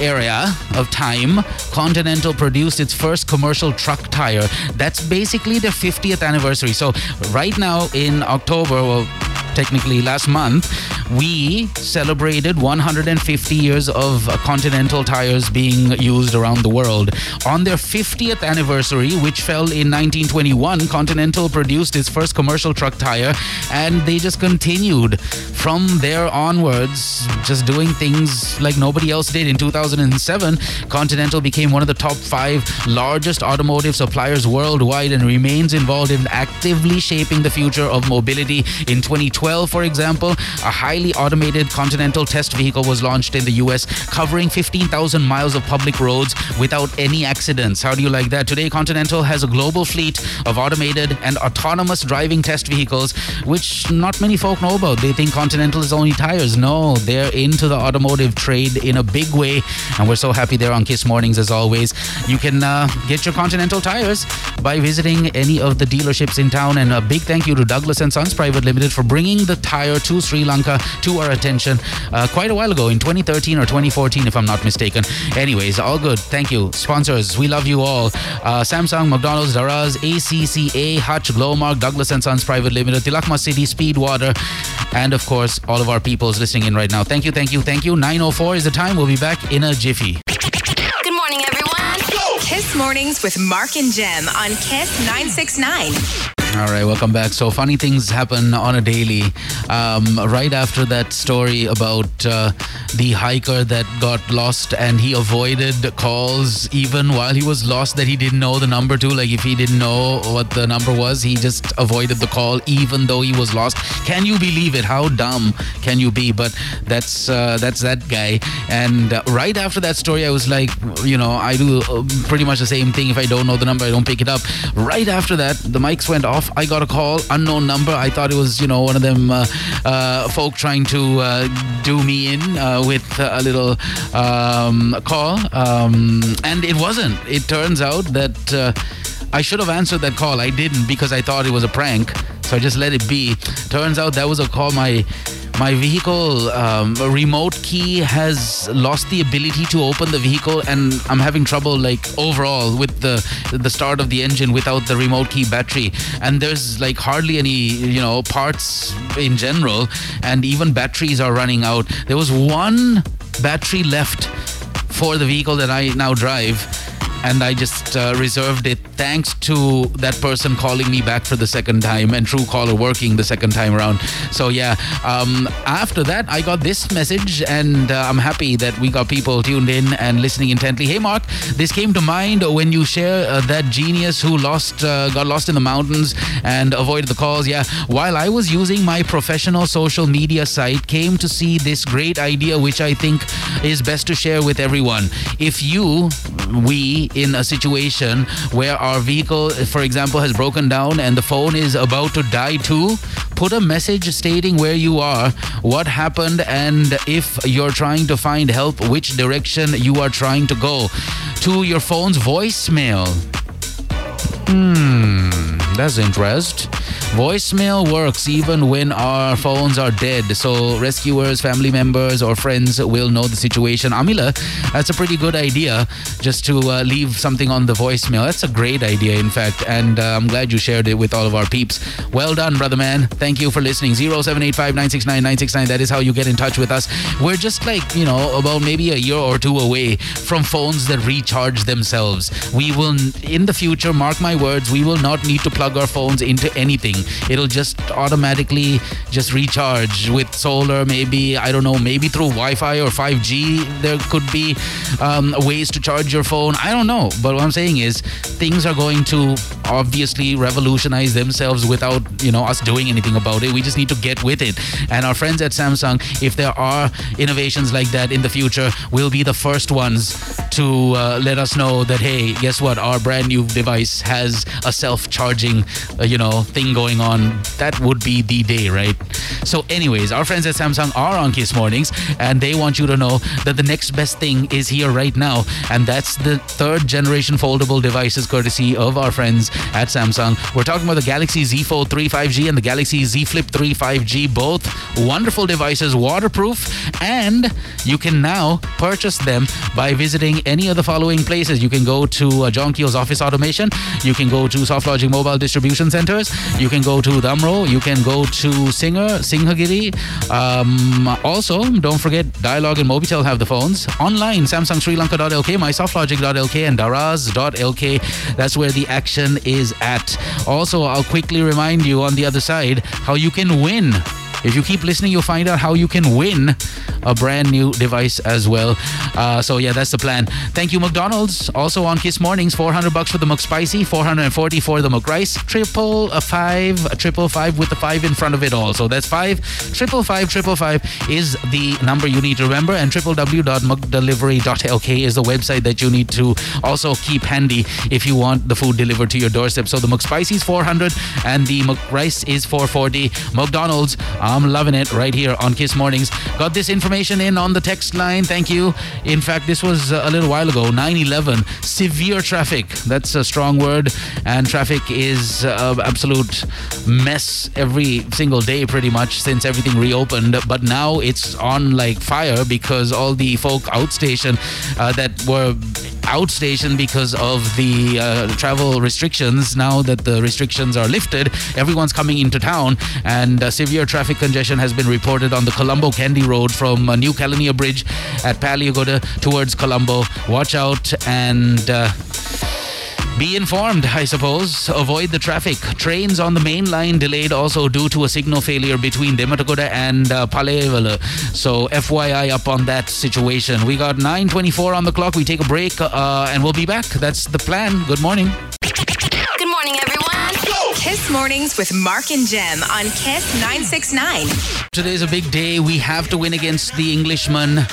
area of time, Continental produced its first commercial truck tire. That's basically their 50th anniversary. So, right now in October, well, technically last month, we celebrated 150 years of Continental tires being used around the world. On their 50th anniversary, which fell in 1921, Continental produced its first commercial truck tire, and they just continued from there onwards, just doing things like nobody else did. In 2007, Continental became one of the top five largest automotive suppliers worldwide and remains involved in actively shaping the future of mobility. In 2012, for example, a highly automated Continental test vehicle was launched in the US, covering 15,000 miles of public roads without any accidents. How do you like that? Today, Continental has a global fleet of automated and autonomous driving test vehicles, which not many folk know about. They think Continental is only tires. No, they're into the automotive trade in a big way, and we're so happy they're on Kiss Mornings as always. You can uh, get your Continental tires by visiting any of the dealerships in town, and a big thank you to Douglas and Sons Private Limited for bringing the tire to Sri Lanka to our attention uh, quite a while ago in 2013 or 2014, if I'm not mistaken. Anyways, all good. Thank you. Sponsors, we love you all. Uh, Samsung, McDonald's, Daraz, ACCA, Hutch, Glomark, Douglas and Sons Private Limited, Tilakma City, Speedwater, and of course, all of our peoples listening in right now. Thank you, thank you, thank you. 9.04 is the time. We'll be back in a jiffy. Good morning, everyone. Kiss Mornings with Mark and Jem on Kiss 969. All right, welcome back. So, funny things happen on a daily. Um, right after that story about uh, the hiker that got lost and he avoided calls even while he was lost that he didn't know the number to. Like, if he didn't know what the number was, he just avoided the call even though he was lost. Can you believe it? How dumb can you be? But that's uh, that's that guy. And uh, right after that story, I was like, you know, I do uh, pretty much the same thing. If I don't know the number, I don't pick it up. Right after that, the mics went off. I got a call, unknown number. I thought it was, you know, one of them uh, uh, folk trying to uh, do me in uh, with a little um, call. Um, and it wasn't. It turns out that uh, I should have answered that call. I didn't because I thought it was a prank. So I just let it be. Turns out that was a call my my vehicle um, remote key has lost the ability to open the vehicle and i'm having trouble like overall with the the start of the engine without the remote key battery. And there's like hardly any you know parts in general and even batteries are running out. There was one battery left for the vehicle that i now drive and I just uh, reserved it thanks to that person calling me back for the second time and Truecaller working the second time around. So yeah, um, after that I got this message and uh, I'm happy that we got people tuned in and listening intently. Hey Mark, this came to mind when you share uh, that genius who lost uh, got lost in the mountains and avoided the calls. Yeah, while I was using my professional social media site, came to see this great idea which I think is best to share with everyone. If you, we in a situation where our vehicle, for example, has broken down and the phone is about to die too, put a message stating where you are, what happened, and if you're trying to find help, which direction you are trying to go. To your phone's voicemail. Hmm, that's interest. Voicemail works even when our phones are dead, so rescuers, family members, or friends will know the situation. Amila, that's a pretty good idea just to uh, leave something on the voicemail. That's a great idea, in fact, and uh, I'm glad you shared it with all of our peeps. Well done, brother man. Thank you for listening. 0785 969 969. That is how you get in touch with us. We're just like, you know, about maybe a year or two away from phones that recharge themselves. We will, in the future, mark my words, we will not need to plug our phones into anything. It'll just automatically just recharge with solar, maybe, I don't know, maybe through Wi Fi or 5G. There could be um, ways to charge your phone. I don't know. But what I'm saying is, things are going to obviously revolutionize themselves without, you know, us doing anything about it. We just need to get with it. And our friends at Samsung, if there are innovations like that in the future, will be the first ones to uh, let us know that, hey, guess what? Our brand new device has a self charging, uh, you know, thing going on. That would be the day, right? So, anyways, our friends at Samsung are on Kiss Mornings and they want you to know that the next best thing is here right now. And that's the third generation foldable devices courtesy of our friends at Samsung. We're talking about the Galaxy Z Fold 3 5G and the Galaxy Z Flip 3 5G, both wonderful devices, waterproof, and you can now purchase them by visiting any of the following places. You can go to uh, John Keells Office Automation, you can go to SoftLogic Mobile Distribution Centers, you can go to Damro, you can go to Singer, Singhagiri. Um, also, don't forget Dialog and Mobitel have the phones. Online, Samsung Sri Lanka.lk, mysoftlogic.lk, and Daraz.lk. That's where the action is at. Also, I'll quickly remind you on the other side how you can win. If you keep listening, you'll find out how you can win a brand new device as well. Uh, so yeah, that's the plan. Thank you, McDonald's. Also on Kiss Mornings, 400 bucks for the McSpicy, 440 for the McRice, triple a five, a triple five with the five in front of it all. So that's five, triple five, triple five is the number you need to remember, and www.mcdelivery.lk is the website that you need to also keep handy if you want the food delivered to your doorstep. So the McSpicy is 400 and the McRice is 440. McDonald's, I'm loving it right here on Kiss Mornings. Got this information in on the text line. Thank you. In fact, this was a little while ago 9 11. Severe traffic. That's a strong word. And traffic is uh, absolute mess every single day, pretty much, since everything reopened. But now it's on like fire because all the folk outstation uh, that were outstation because of the uh, travel restrictions. Now that the restrictions are lifted, everyone's coming into town, and uh, severe traffic congestion has been reported on the Colombo Kandy Road from uh, New Kelani Bridge at Peliyagoda towards Colombo. Watch out and. Be informed, I suppose. Avoid the traffic. Trains on the main line delayed also due to a signal failure between Dematagoda and uh, Palevala. So FYI up on that situation. We got 9:24 on the clock. We take a break uh, and we'll be back. That's the plan. Good morning. Good morning, everyone. Kiss Mornings with Mark and Jem on Kiss 969. Today's a big day. We have to win against the Englishman.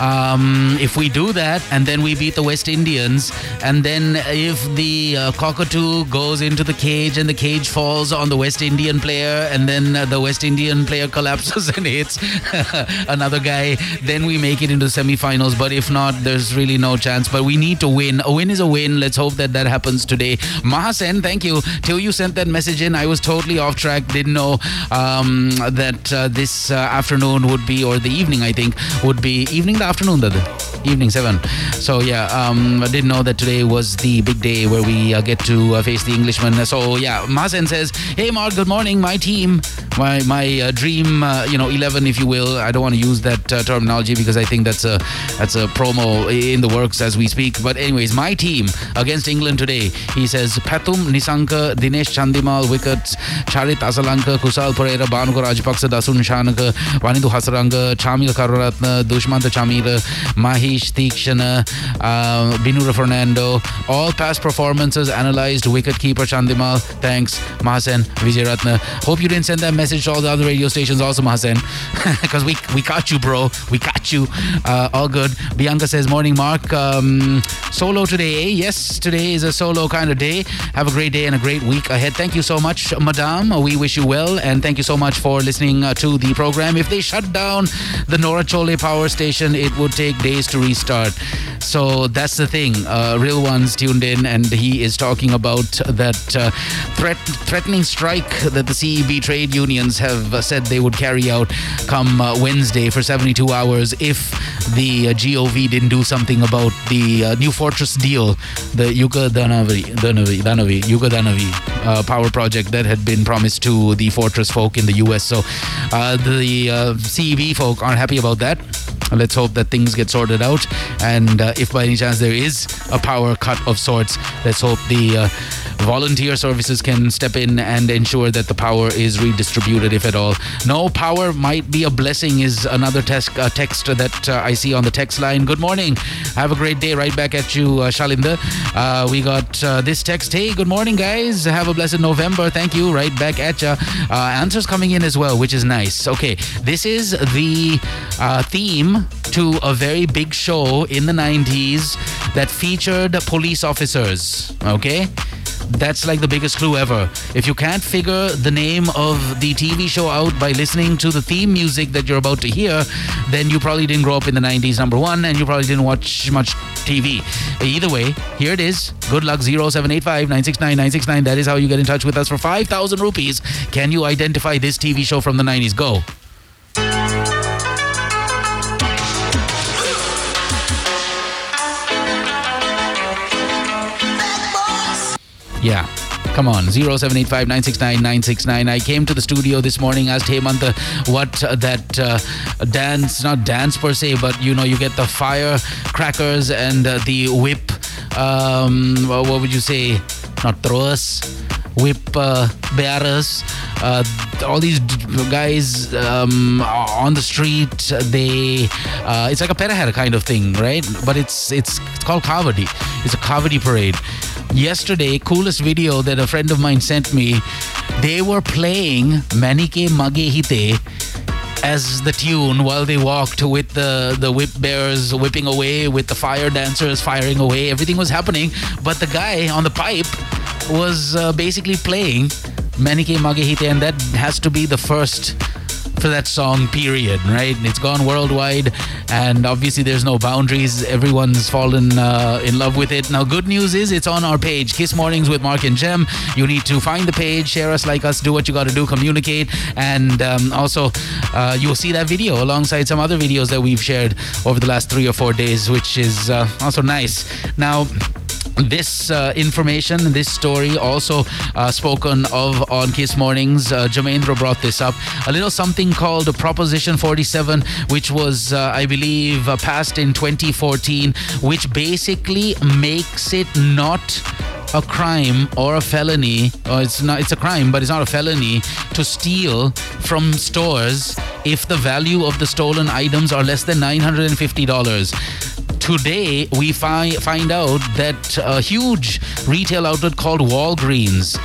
Um, if we do that and then we beat the West Indians, and then if the uh, cockatoo goes into the cage and the cage falls on the West Indian player, and then uh, the West Indian player *laughs* collapses and hits *laughs* another guy, then we make it into the semi-finals. But if not, there's really no chance. But we need to win. A win is a win. Let's hope that that happens today. Mahasen, thank you. Till you sent that message in, I was totally off track. Didn't know um, that uh, this uh, afternoon would be, or the evening, I think, would be evening. The afternoon, the evening seven. So yeah, um, I didn't know that today was the big day where we uh, get to uh, face the Englishman. So yeah, Mazen says, "Hey Mark, good morning. My team, my my uh, dream, uh, you know, eleven, if you will. I don't want to use that uh, terminology because I think that's a that's a promo in the works as we speak. But anyways, my team against England today. He says, Pathum Nissanka, Dinesh Chandimal wickets, Charith Asalanka, Kusal Perera, Bhanuka Rajapaksa, Dasun Shanaka, Wanindu Hasaranga, Chamika Karunaratne, Dushmantha Chameera, Maheesh Theekshana, uh, Binura Fernando. All past performances analyzed. Wicket keeper Chandimal. Thanks, Mahasen Vijayratna. Hope you didn't send that message to all the other radio stations also, Mahasen. Because *laughs* we, we caught you, bro. We caught you. Uh, all good. Bianca says, Morning, Mark. Um, solo today, eh? Yes, today is a solo kind of day. Have a great day and a great week ahead. Thank you so much, Madame. We wish you well. And thank you so much for listening uh, to the program. If they shut down the Norochcholai power station, it would take days to restart. So that's the thing. Uh, Real One's tuned in, and he is talking about that uh, threat, threatening strike that the CEB trade unions have uh, said they would carry out come uh, Wednesday for 72 hours if the uh, GOV didn't do something about the New Fortress deal, the Yuga Danavi, Danavi, Danavi Yuga Danavi power project that had been promised to the Fortress folk in the US. So the uh, folk aren't happy about that. Let's hope that things get sorted out. And uh, if by any chance there is a power cut of sorts, let's hope the uh, volunteer services can step in and ensure that the power is redistributed, if at all. No power might be a blessing, is another text, uh, text that uh, I see on the text line. Good morning. Have a great day. Right back at you, uh, Shalinda. Uh, we got uh, this text. Hey, good morning, guys. Have a blessed November. Thank you. Right back at you. Uh, answers coming in as well, which is nice. Okay, this is the theme to a very big show in the 90s that featured police officers. Okay? That's like the biggest clue ever. If you can't figure the name of the TV show out by listening to the theme music that you're about to hear, then you probably didn't grow up in the 90s, number one, and you probably didn't watch much TV. Either way, here it is. Good luck 0785 969 969. That is how you get in touch with us for 5,000 rupees. Can you identify this TV show from the 90s? Go. Yeah. Come on, 0785 969 969. I came to the studio this morning, asked Hemanta what uh, that uh, dance, not dance per se, but you know, you get the firecrackers and uh, the whip, um, what would you say? Not throwers, whip uh, bearers. Uh, all these guys um, on the street, they uh, it's like a perahera kind of thing, right? But it's it's it's called Kavadi. It's a Kavadi parade. Yesterday, coolest video that a friend of mine sent me, they were playing Manike Mage as the tune while they walked with the the whip bearers whipping away with the fire dancers firing away everything was happening but the guy on the pipe was uh, basically playing Manike Mage Hithe and that has to be the first for that song period right? It's gone worldwide and obviously there's no boundaries. Everyone's fallen uh, in love with it. Now good news is it's on our page kiss mornings with mark and jem. You need to find the page share us like us do what you got to do communicate and um, also uh, you'll see that video alongside some other videos that we've shared over the last three or four days which is uh, also nice. Now this uh, information, this story, also uh, spoken of on Kiss Mornings. Uh, Jamendra brought this up. A little something called Proposition 47, which was, uh, I believe, uh, passed in 2014, which basically makes it not a crime or a felony, or it's not it's a crime, but it's not a felony to steal from stores if the value of the stolen items are less than $950 today we fi- find out that a huge retail outlet called Walgreens,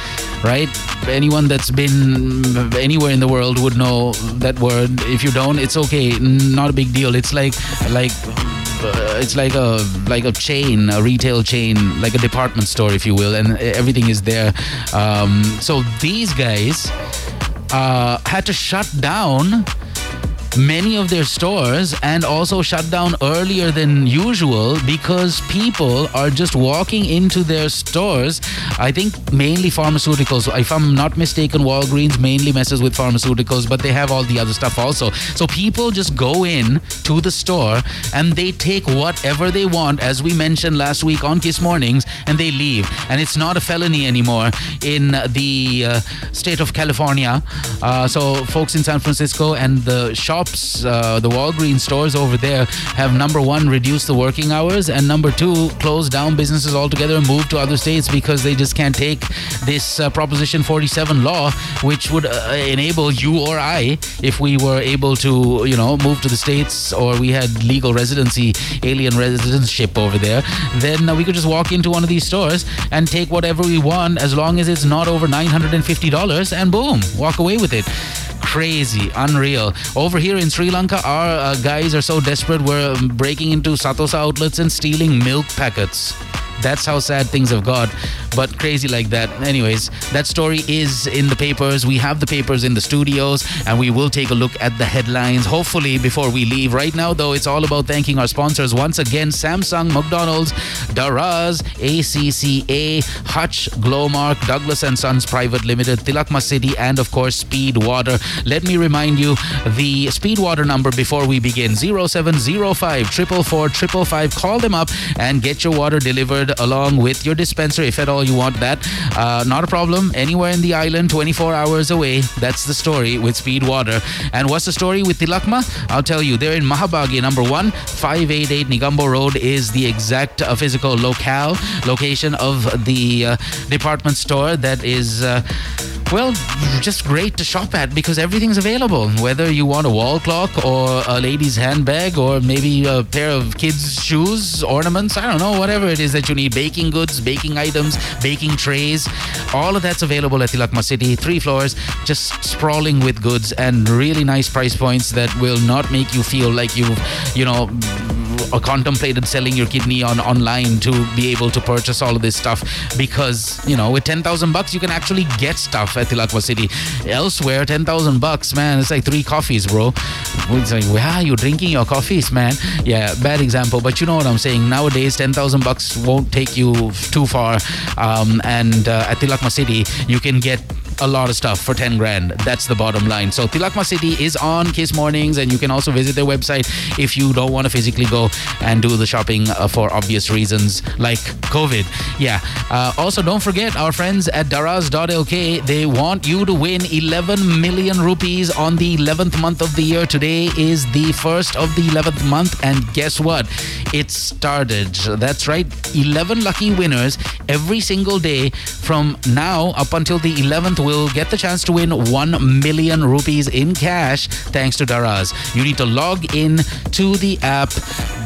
right? Anyone that's been anywhere in the world would know that word. If you don't, it's okay. Not a big deal. It's like like uh, it's like a like a chain, a retail chain, like a department store, if you will, and everything is there. Um, so these guys uh, had to shut down many of their stores and also shut down earlier than usual because people are just walking into their stores. I think mainly pharmaceuticals. If I'm not mistaken, Walgreens mainly messes with pharmaceuticals, but they have all the other stuff also. So people just go in to the store and they take whatever they want, as we mentioned last week on Kiss Mornings, and they leave. And it's not a felony anymore in the uh, state of California. Uh, so folks in San Francisco and the shop shops, uh, the Walgreens stores over there have number one, reduced the working hours, and number two, closed down businesses altogether and moved to other states because they just can't take this uh, Proposition 47 law, which would uh, enable you or I, if we were able to, you know, move to the states or we had legal residency, alien residentship over there, then we could just walk into one of these stores and take whatever we want as long as it's not over $950 and boom, walk away with it crazy, unreal. Over here in Sri Lanka, our uh, guys are so desperate, we're breaking into Sathosa outlets and stealing milk packets. That's how sad things have got, but crazy like that. Anyways, that story is in the papers. We have the papers in the studios, and we will take a look at the headlines, hopefully, before we leave. Right now, though, it's all about thanking our sponsors once again Samsung, McDonald's, Daraz, ACCA, Hutch, Glomark, Douglas and Sons Private Limited, Tilakma City, and of course, Speed Water. Let me remind you the Speed Water number before we begin 0705 444 Call them up and get your water delivered along with your dispenser if at all you want that. Uh, not a problem. Anywhere in the island, 24 hours away. That's the story with Speed Water. And what's the story with Tilakma? I'll tell you. They're in Mahabage, number one, 588 Negombo Road is the exact uh, physical locale, location of the uh, department store that is. Well, just great to shop at because everything's available. Whether you want a wall clock or a lady's handbag or maybe a pair of kids' shoes, ornaments, I don't know, whatever it is that you need baking goods, baking items, baking trays, all of that's available at Tilakma City. Three floors, just sprawling with goods and really nice price points that will not make you feel like you've, you know, contemplated selling your kidney on online to be able to purchase all of this stuff because you know with 10,000 bucks you can actually get stuff at Tilakma City. Elsewhere 10,000 bucks man it's like three coffees bro. It's like where are you drinking your coffees man. Yeah bad example but you know what I'm saying. Nowadays 10,000 bucks won't take you too far um, and uh, at Tilakma City you can get a lot of stuff for 10 grand. That's the bottom line. So Tilakma City is on Kiss Mornings, and you can also visit their website if you don't want to physically go and do the shopping uh, for obvious reasons like COVID. Yeah. Uh, also, don't forget our friends at Daraz.lk. They want you to win 11 million rupees on the 11th month of the year. Today is the first of the 11th month, and guess what? It started. That's right. 11 lucky winners every single day from now up until the 11th will get the chance to win 1 million rupees in cash thanks to Daraz. You need to log in to the app,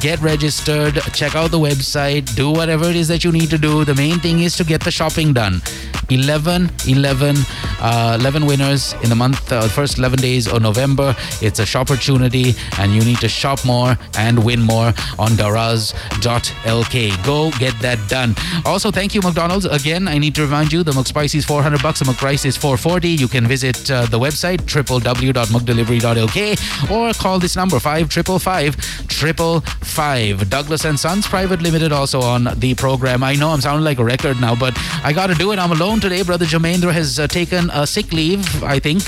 get registered, check out the website, do whatever it is that you need to do. The main thing is to get the shopping done. 11, 11, uh, 11 winners in the month, uh, first 11 days of November. It's a shop opportunity, and you need to shop more and win more on daraz.lk. Go get that done. Also, thank you, McDonald's. Again, I need to remind you the McSpicy is 400 bucks, the McRice is 440. You can visit uh, the website www.mcdelivery.lk or call this number 5555 Douglas and Sons Private Limited also on the program. I know I'm sounding like a record now, but I got to do it. I'm alone today. Brother Jamendra has uh, taken a sick leave, I think,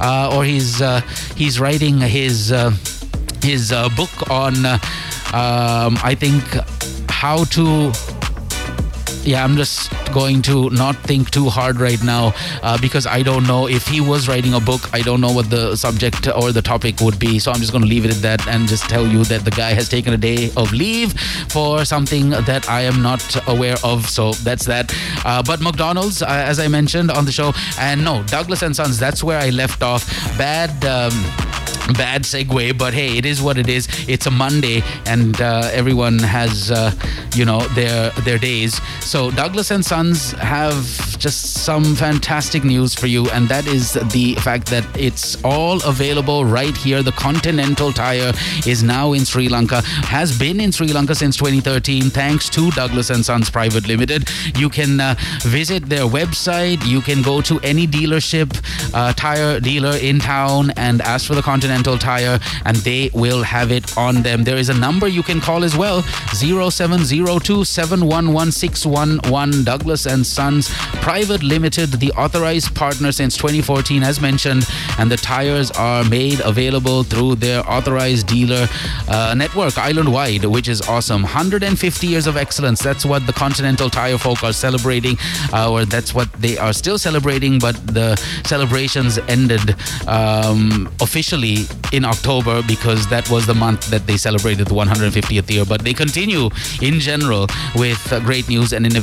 uh, or he's uh, he's writing his uh, his uh, book on, um, I think, how to yeah, I'm just going to not think too hard right now uh, because I don't know if he was writing a book. I don't know what the subject or the topic would be. So I'm just going to leave it at that and just tell you that the guy has taken a day of leave for something that I am not aware of. So that's that. Uh, but McDonald's, uh, as I mentioned on the show, and no, Douglas and Sons, that's where I left off. Bad. Um, bad segue, but hey, it is what it is. It's a Monday, and uh, everyone has, uh, you know, their their days. So Douglas and Sons have just some fantastic news for you, and that is the fact that it's all available right here. The Continental Tire is now in Sri Lanka, has been in Sri Lanka since 2013, thanks to Douglas and Sons Private Limited. You can uh, visit their website. You can go to any dealership, uh, tire dealer in town, and ask for the Continental Tire and they will have it on them. There is a number you can call as well 0702 Douglas and Sons Private Limited, the authorized partner since 2014, as mentioned, and the tires are made available through their authorized dealer uh, network island wide, which is awesome. 150 years of excellence. That's what the Continental Tire folk are celebrating, uh, or that's what they are still celebrating, but the celebrations ended um, officially in October because that was the month that they celebrated the 150th year. But they continue in general with uh, great news and innovation,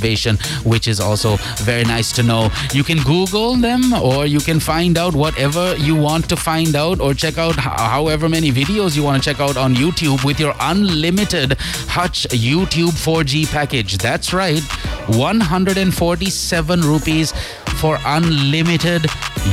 which is also very nice to know. You can Google them or you can find out whatever you want to find out or check out however many videos you want to check out on YouTube with your unlimited Hutch YouTube 4G package. That's right, 147 rupees for unlimited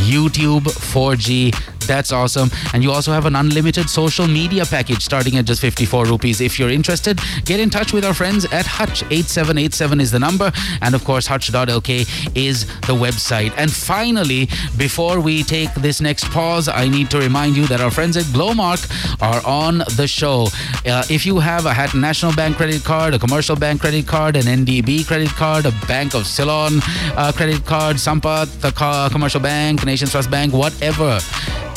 YouTube 4G that's awesome. And you also have an unlimited social media package starting at just 54 rupees. If you're interested, get in touch with our friends at Hutch. 8787 is the number. And of course, Hutch.lk is the website. And finally, before we take this next pause, I need to remind you that our friends at Glomark are on the show. Uh, if you have a Hatton National Bank credit card, a commercial bank credit card, an NDB credit card, a Bank of Ceylon uh, credit card, Sampath, commercial bank, Nations Trust Bank, whatever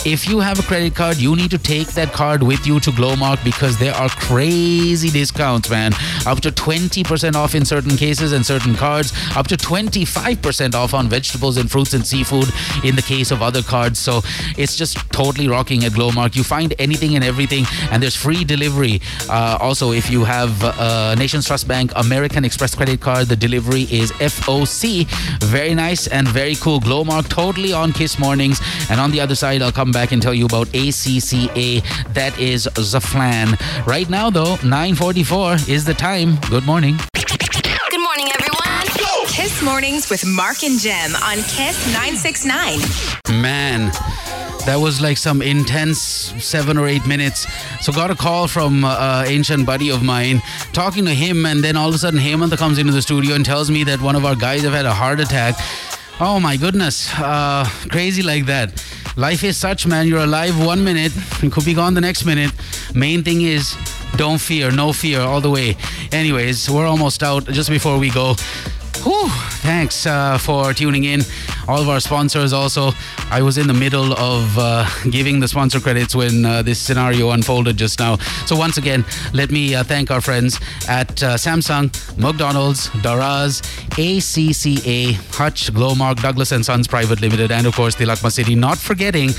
if you have a credit card, you need to take that card with you to Glomark because there are crazy discounts, man. Up to 20% off in certain cases and certain cards, up to 25% off on vegetables and fruits and seafood in the case of other cards. So it's just totally rocking at Glomark. You find anything and everything, and there's free delivery. Uh, also, if you have a Nations Trust Bank American Express credit card, the delivery is FOC. Very nice and very cool. Glomark totally on Kiss Mornings. And on the other side, I'll come back and tell you about ACCA. That is Zaflan. Right now, though, 9:44 is the time. Good morning. Good morning, everyone. Go! Kiss Mornings with Mark and Jem on Kiss 969. Man. That was like some intense seven or eight minutes. So got a call from uh, ancient buddy of mine, talking to him, and then all of a sudden Hemant comes into the studio and tells me that one of our guys have had a heart attack. Oh my goodness, uh, crazy like that. Life is such, man. You're alive one minute, and could be gone the next minute. Main thing is don't fear, no fear, all the way. Anyways, we're almost out. Just before we go, Whew, thanks uh, for tuning in. All of our sponsors also. I was in the middle of uh, giving the sponsor credits when uh, this scenario unfolded just now. So, once again, let me uh, thank our friends at uh, Samsung, McDonald's, Daraz, ACCA, Hutch, Glomark, Douglas and Sons Private Limited, and of course, Tilakma City. Not forgetting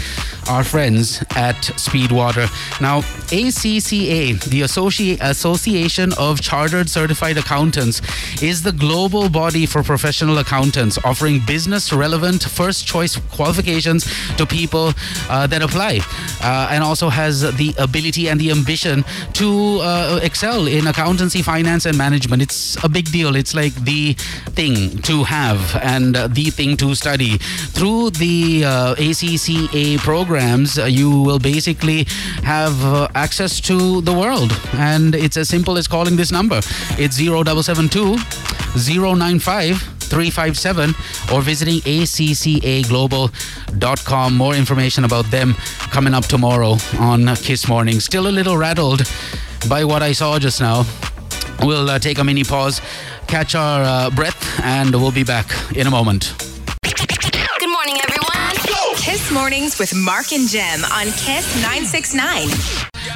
our friends at Speedwater. Now, ACCA, the Associ- Association of Chartered Certified Accountants, is the global body for professional accountants, offering business relevant first choice qualifications to people uh, that apply, uh, and also has the ability and the ambition to uh, excel in accountancy, finance, and management. It's a big deal. It's like the thing to have and the thing to study. Through the uh, ACCA program, programs, uh, you will basically have uh, access to the world. And it's as simple as calling this number. It's 0772 095 357 or visiting accaglobal.com. More information about them coming up tomorrow on Kiss Morning. Still a little rattled by what I saw just now. We'll uh, take a mini pause, catch our uh, breath, and we'll be back in a moment. Kiss Mornings with Mark and Jem on Kiss 969.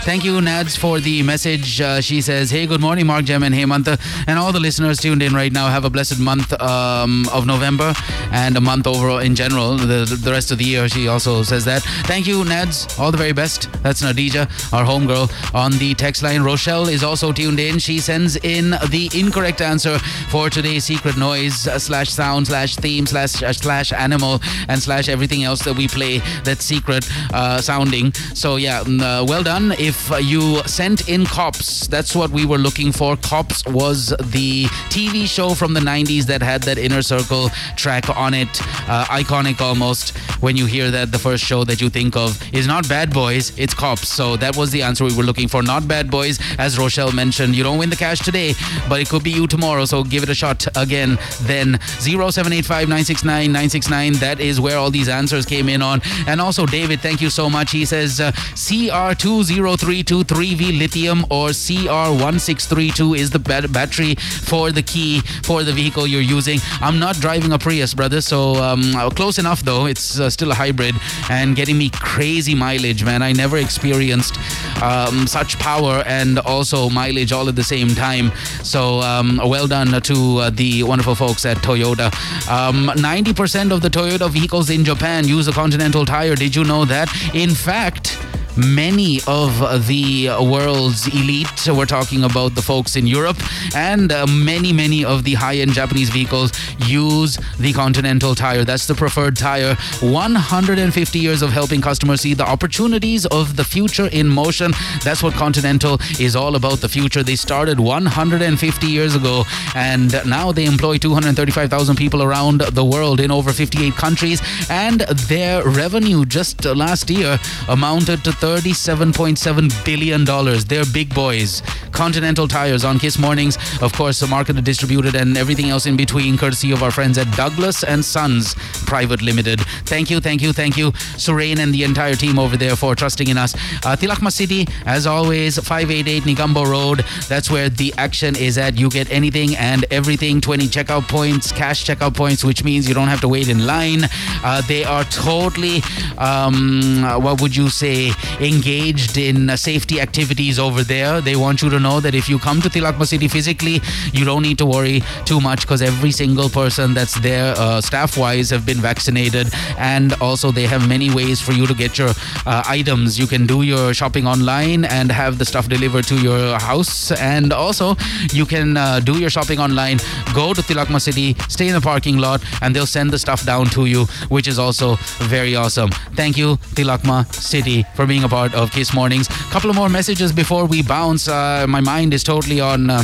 Thank you, Nads, for the message. Uh, she says, Hey, good morning, Mark Jem and Hemanta. and all the listeners tuned in right now. Have a blessed month um, of November and a month overall in general. The, the rest of the year, she also says that. Thank you, Nads. All the very best. That's Nadija, our homegirl, on the text line. Rochelle is also tuned in. She sends in the incorrect answer for today's secret noise uh, slash sound slash theme slash uh, slash animal and slash everything else that we play that's secret uh, sounding. So yeah, mm, uh, well done. If you sent in Cops, that's what we were looking for. Cops was the TV show from the 90s that had that inner circle track on it, uh, iconic almost. When you hear that, the first show that you think of is not Bad Boys, it's Cops. So that was the answer we were looking for. Not Bad Boys, as Rochelle mentioned. You don't win the cash today, but it could be you tomorrow. So give it a shot again. Then 0785 969 969. That is where all these answers came in on. And also, David, thank you so much. He says uh, CR20323V lithium or CR1632 is the bat- battery for the key for the vehicle you're using. I'm not driving a Prius, brother, so um, close enough though. It's uh, still a hybrid and getting me crazy mileage, man. I never experienced um, such power and also mileage all at the same time. So um, well done to uh, the wonderful folks at Toyota. Um, 90% of the Toyota vehicles in Japan use a Continental tire. Did you know that? In fact, many of the world's elite. We're talking about the folks in Europe, and uh, many, many of the high end Japanese vehicles use the Continental tire. That's the preferred tire. 150 years of helping customers see the opportunities of the future in motion. That's what Continental is all about the future. They started 150 years ago, and now they employ 235,000 people around the world in over 58 countries, and their revenue just last year amounted to $37.7 billion. They're big boys. Continental Tires on Kiss Mornings, of course, the marketed, distributed, and everything else in between, courtesy of our friends at Douglas and Sons Private Limited. Thank you, thank you, thank you, Surain and the entire team over there for trusting in us. Uh, Tilakma City, as always, 588 Negombo Road. That's where the action is at. You get anything and everything 20 checkout points, cash checkout points, which means you don't have to wait in line. Uh, they are totally, um, what would you say, engaged in uh, safety activities over there. They want you to know that if you come to Tilakma City physically, you don't need to worry too much because every single person that's there, uh, staff wise, have been vaccinated. And also, they have many ways for you to get your uh, items. You can do your shopping online and have the stuff delivered to your house. And also, you can uh, do your shopping online, go to Tilakma City, stay in the parking lot, and they'll send the stuff down to you, which is also very awesome. Thank you, Tilakma City, for being a part of Kiss Mornings. Couple of more messages before we bounce. Uh, my mind is totally on. Uh,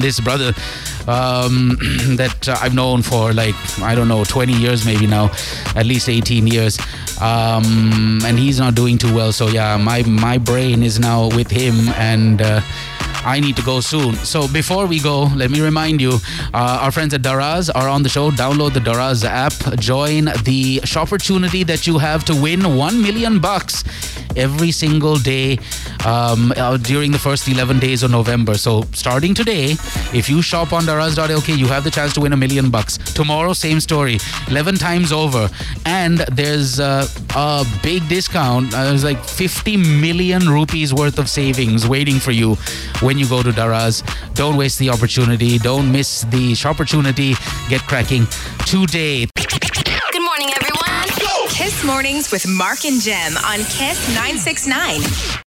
this brother um, *clears throat* that uh, I've known for like I don't know 20 years maybe now, at least 18 years, um, and he's not doing too well. So yeah, my my brain is now with him and. I need to go soon. So before we go, let me remind you, uh, our friends at Daraz are on the show. Download the Daraz app. Join the shop opportunity that you have to win one million bucks every single day um, uh, during the first 11 days of November. So starting today, if you shop on daraz.lk, you have the chance to win a million bucks. Tomorrow, same story, 11 times over. And there's uh, a big discount. Uh, there's like 50 million rupees worth of savings waiting for you when you go to Daraz. Don't waste the opportunity. Don't miss the opportunity. Get cracking today. Good morning, everyone. Kiss Mornings with Mark and Jem on Kiss 969.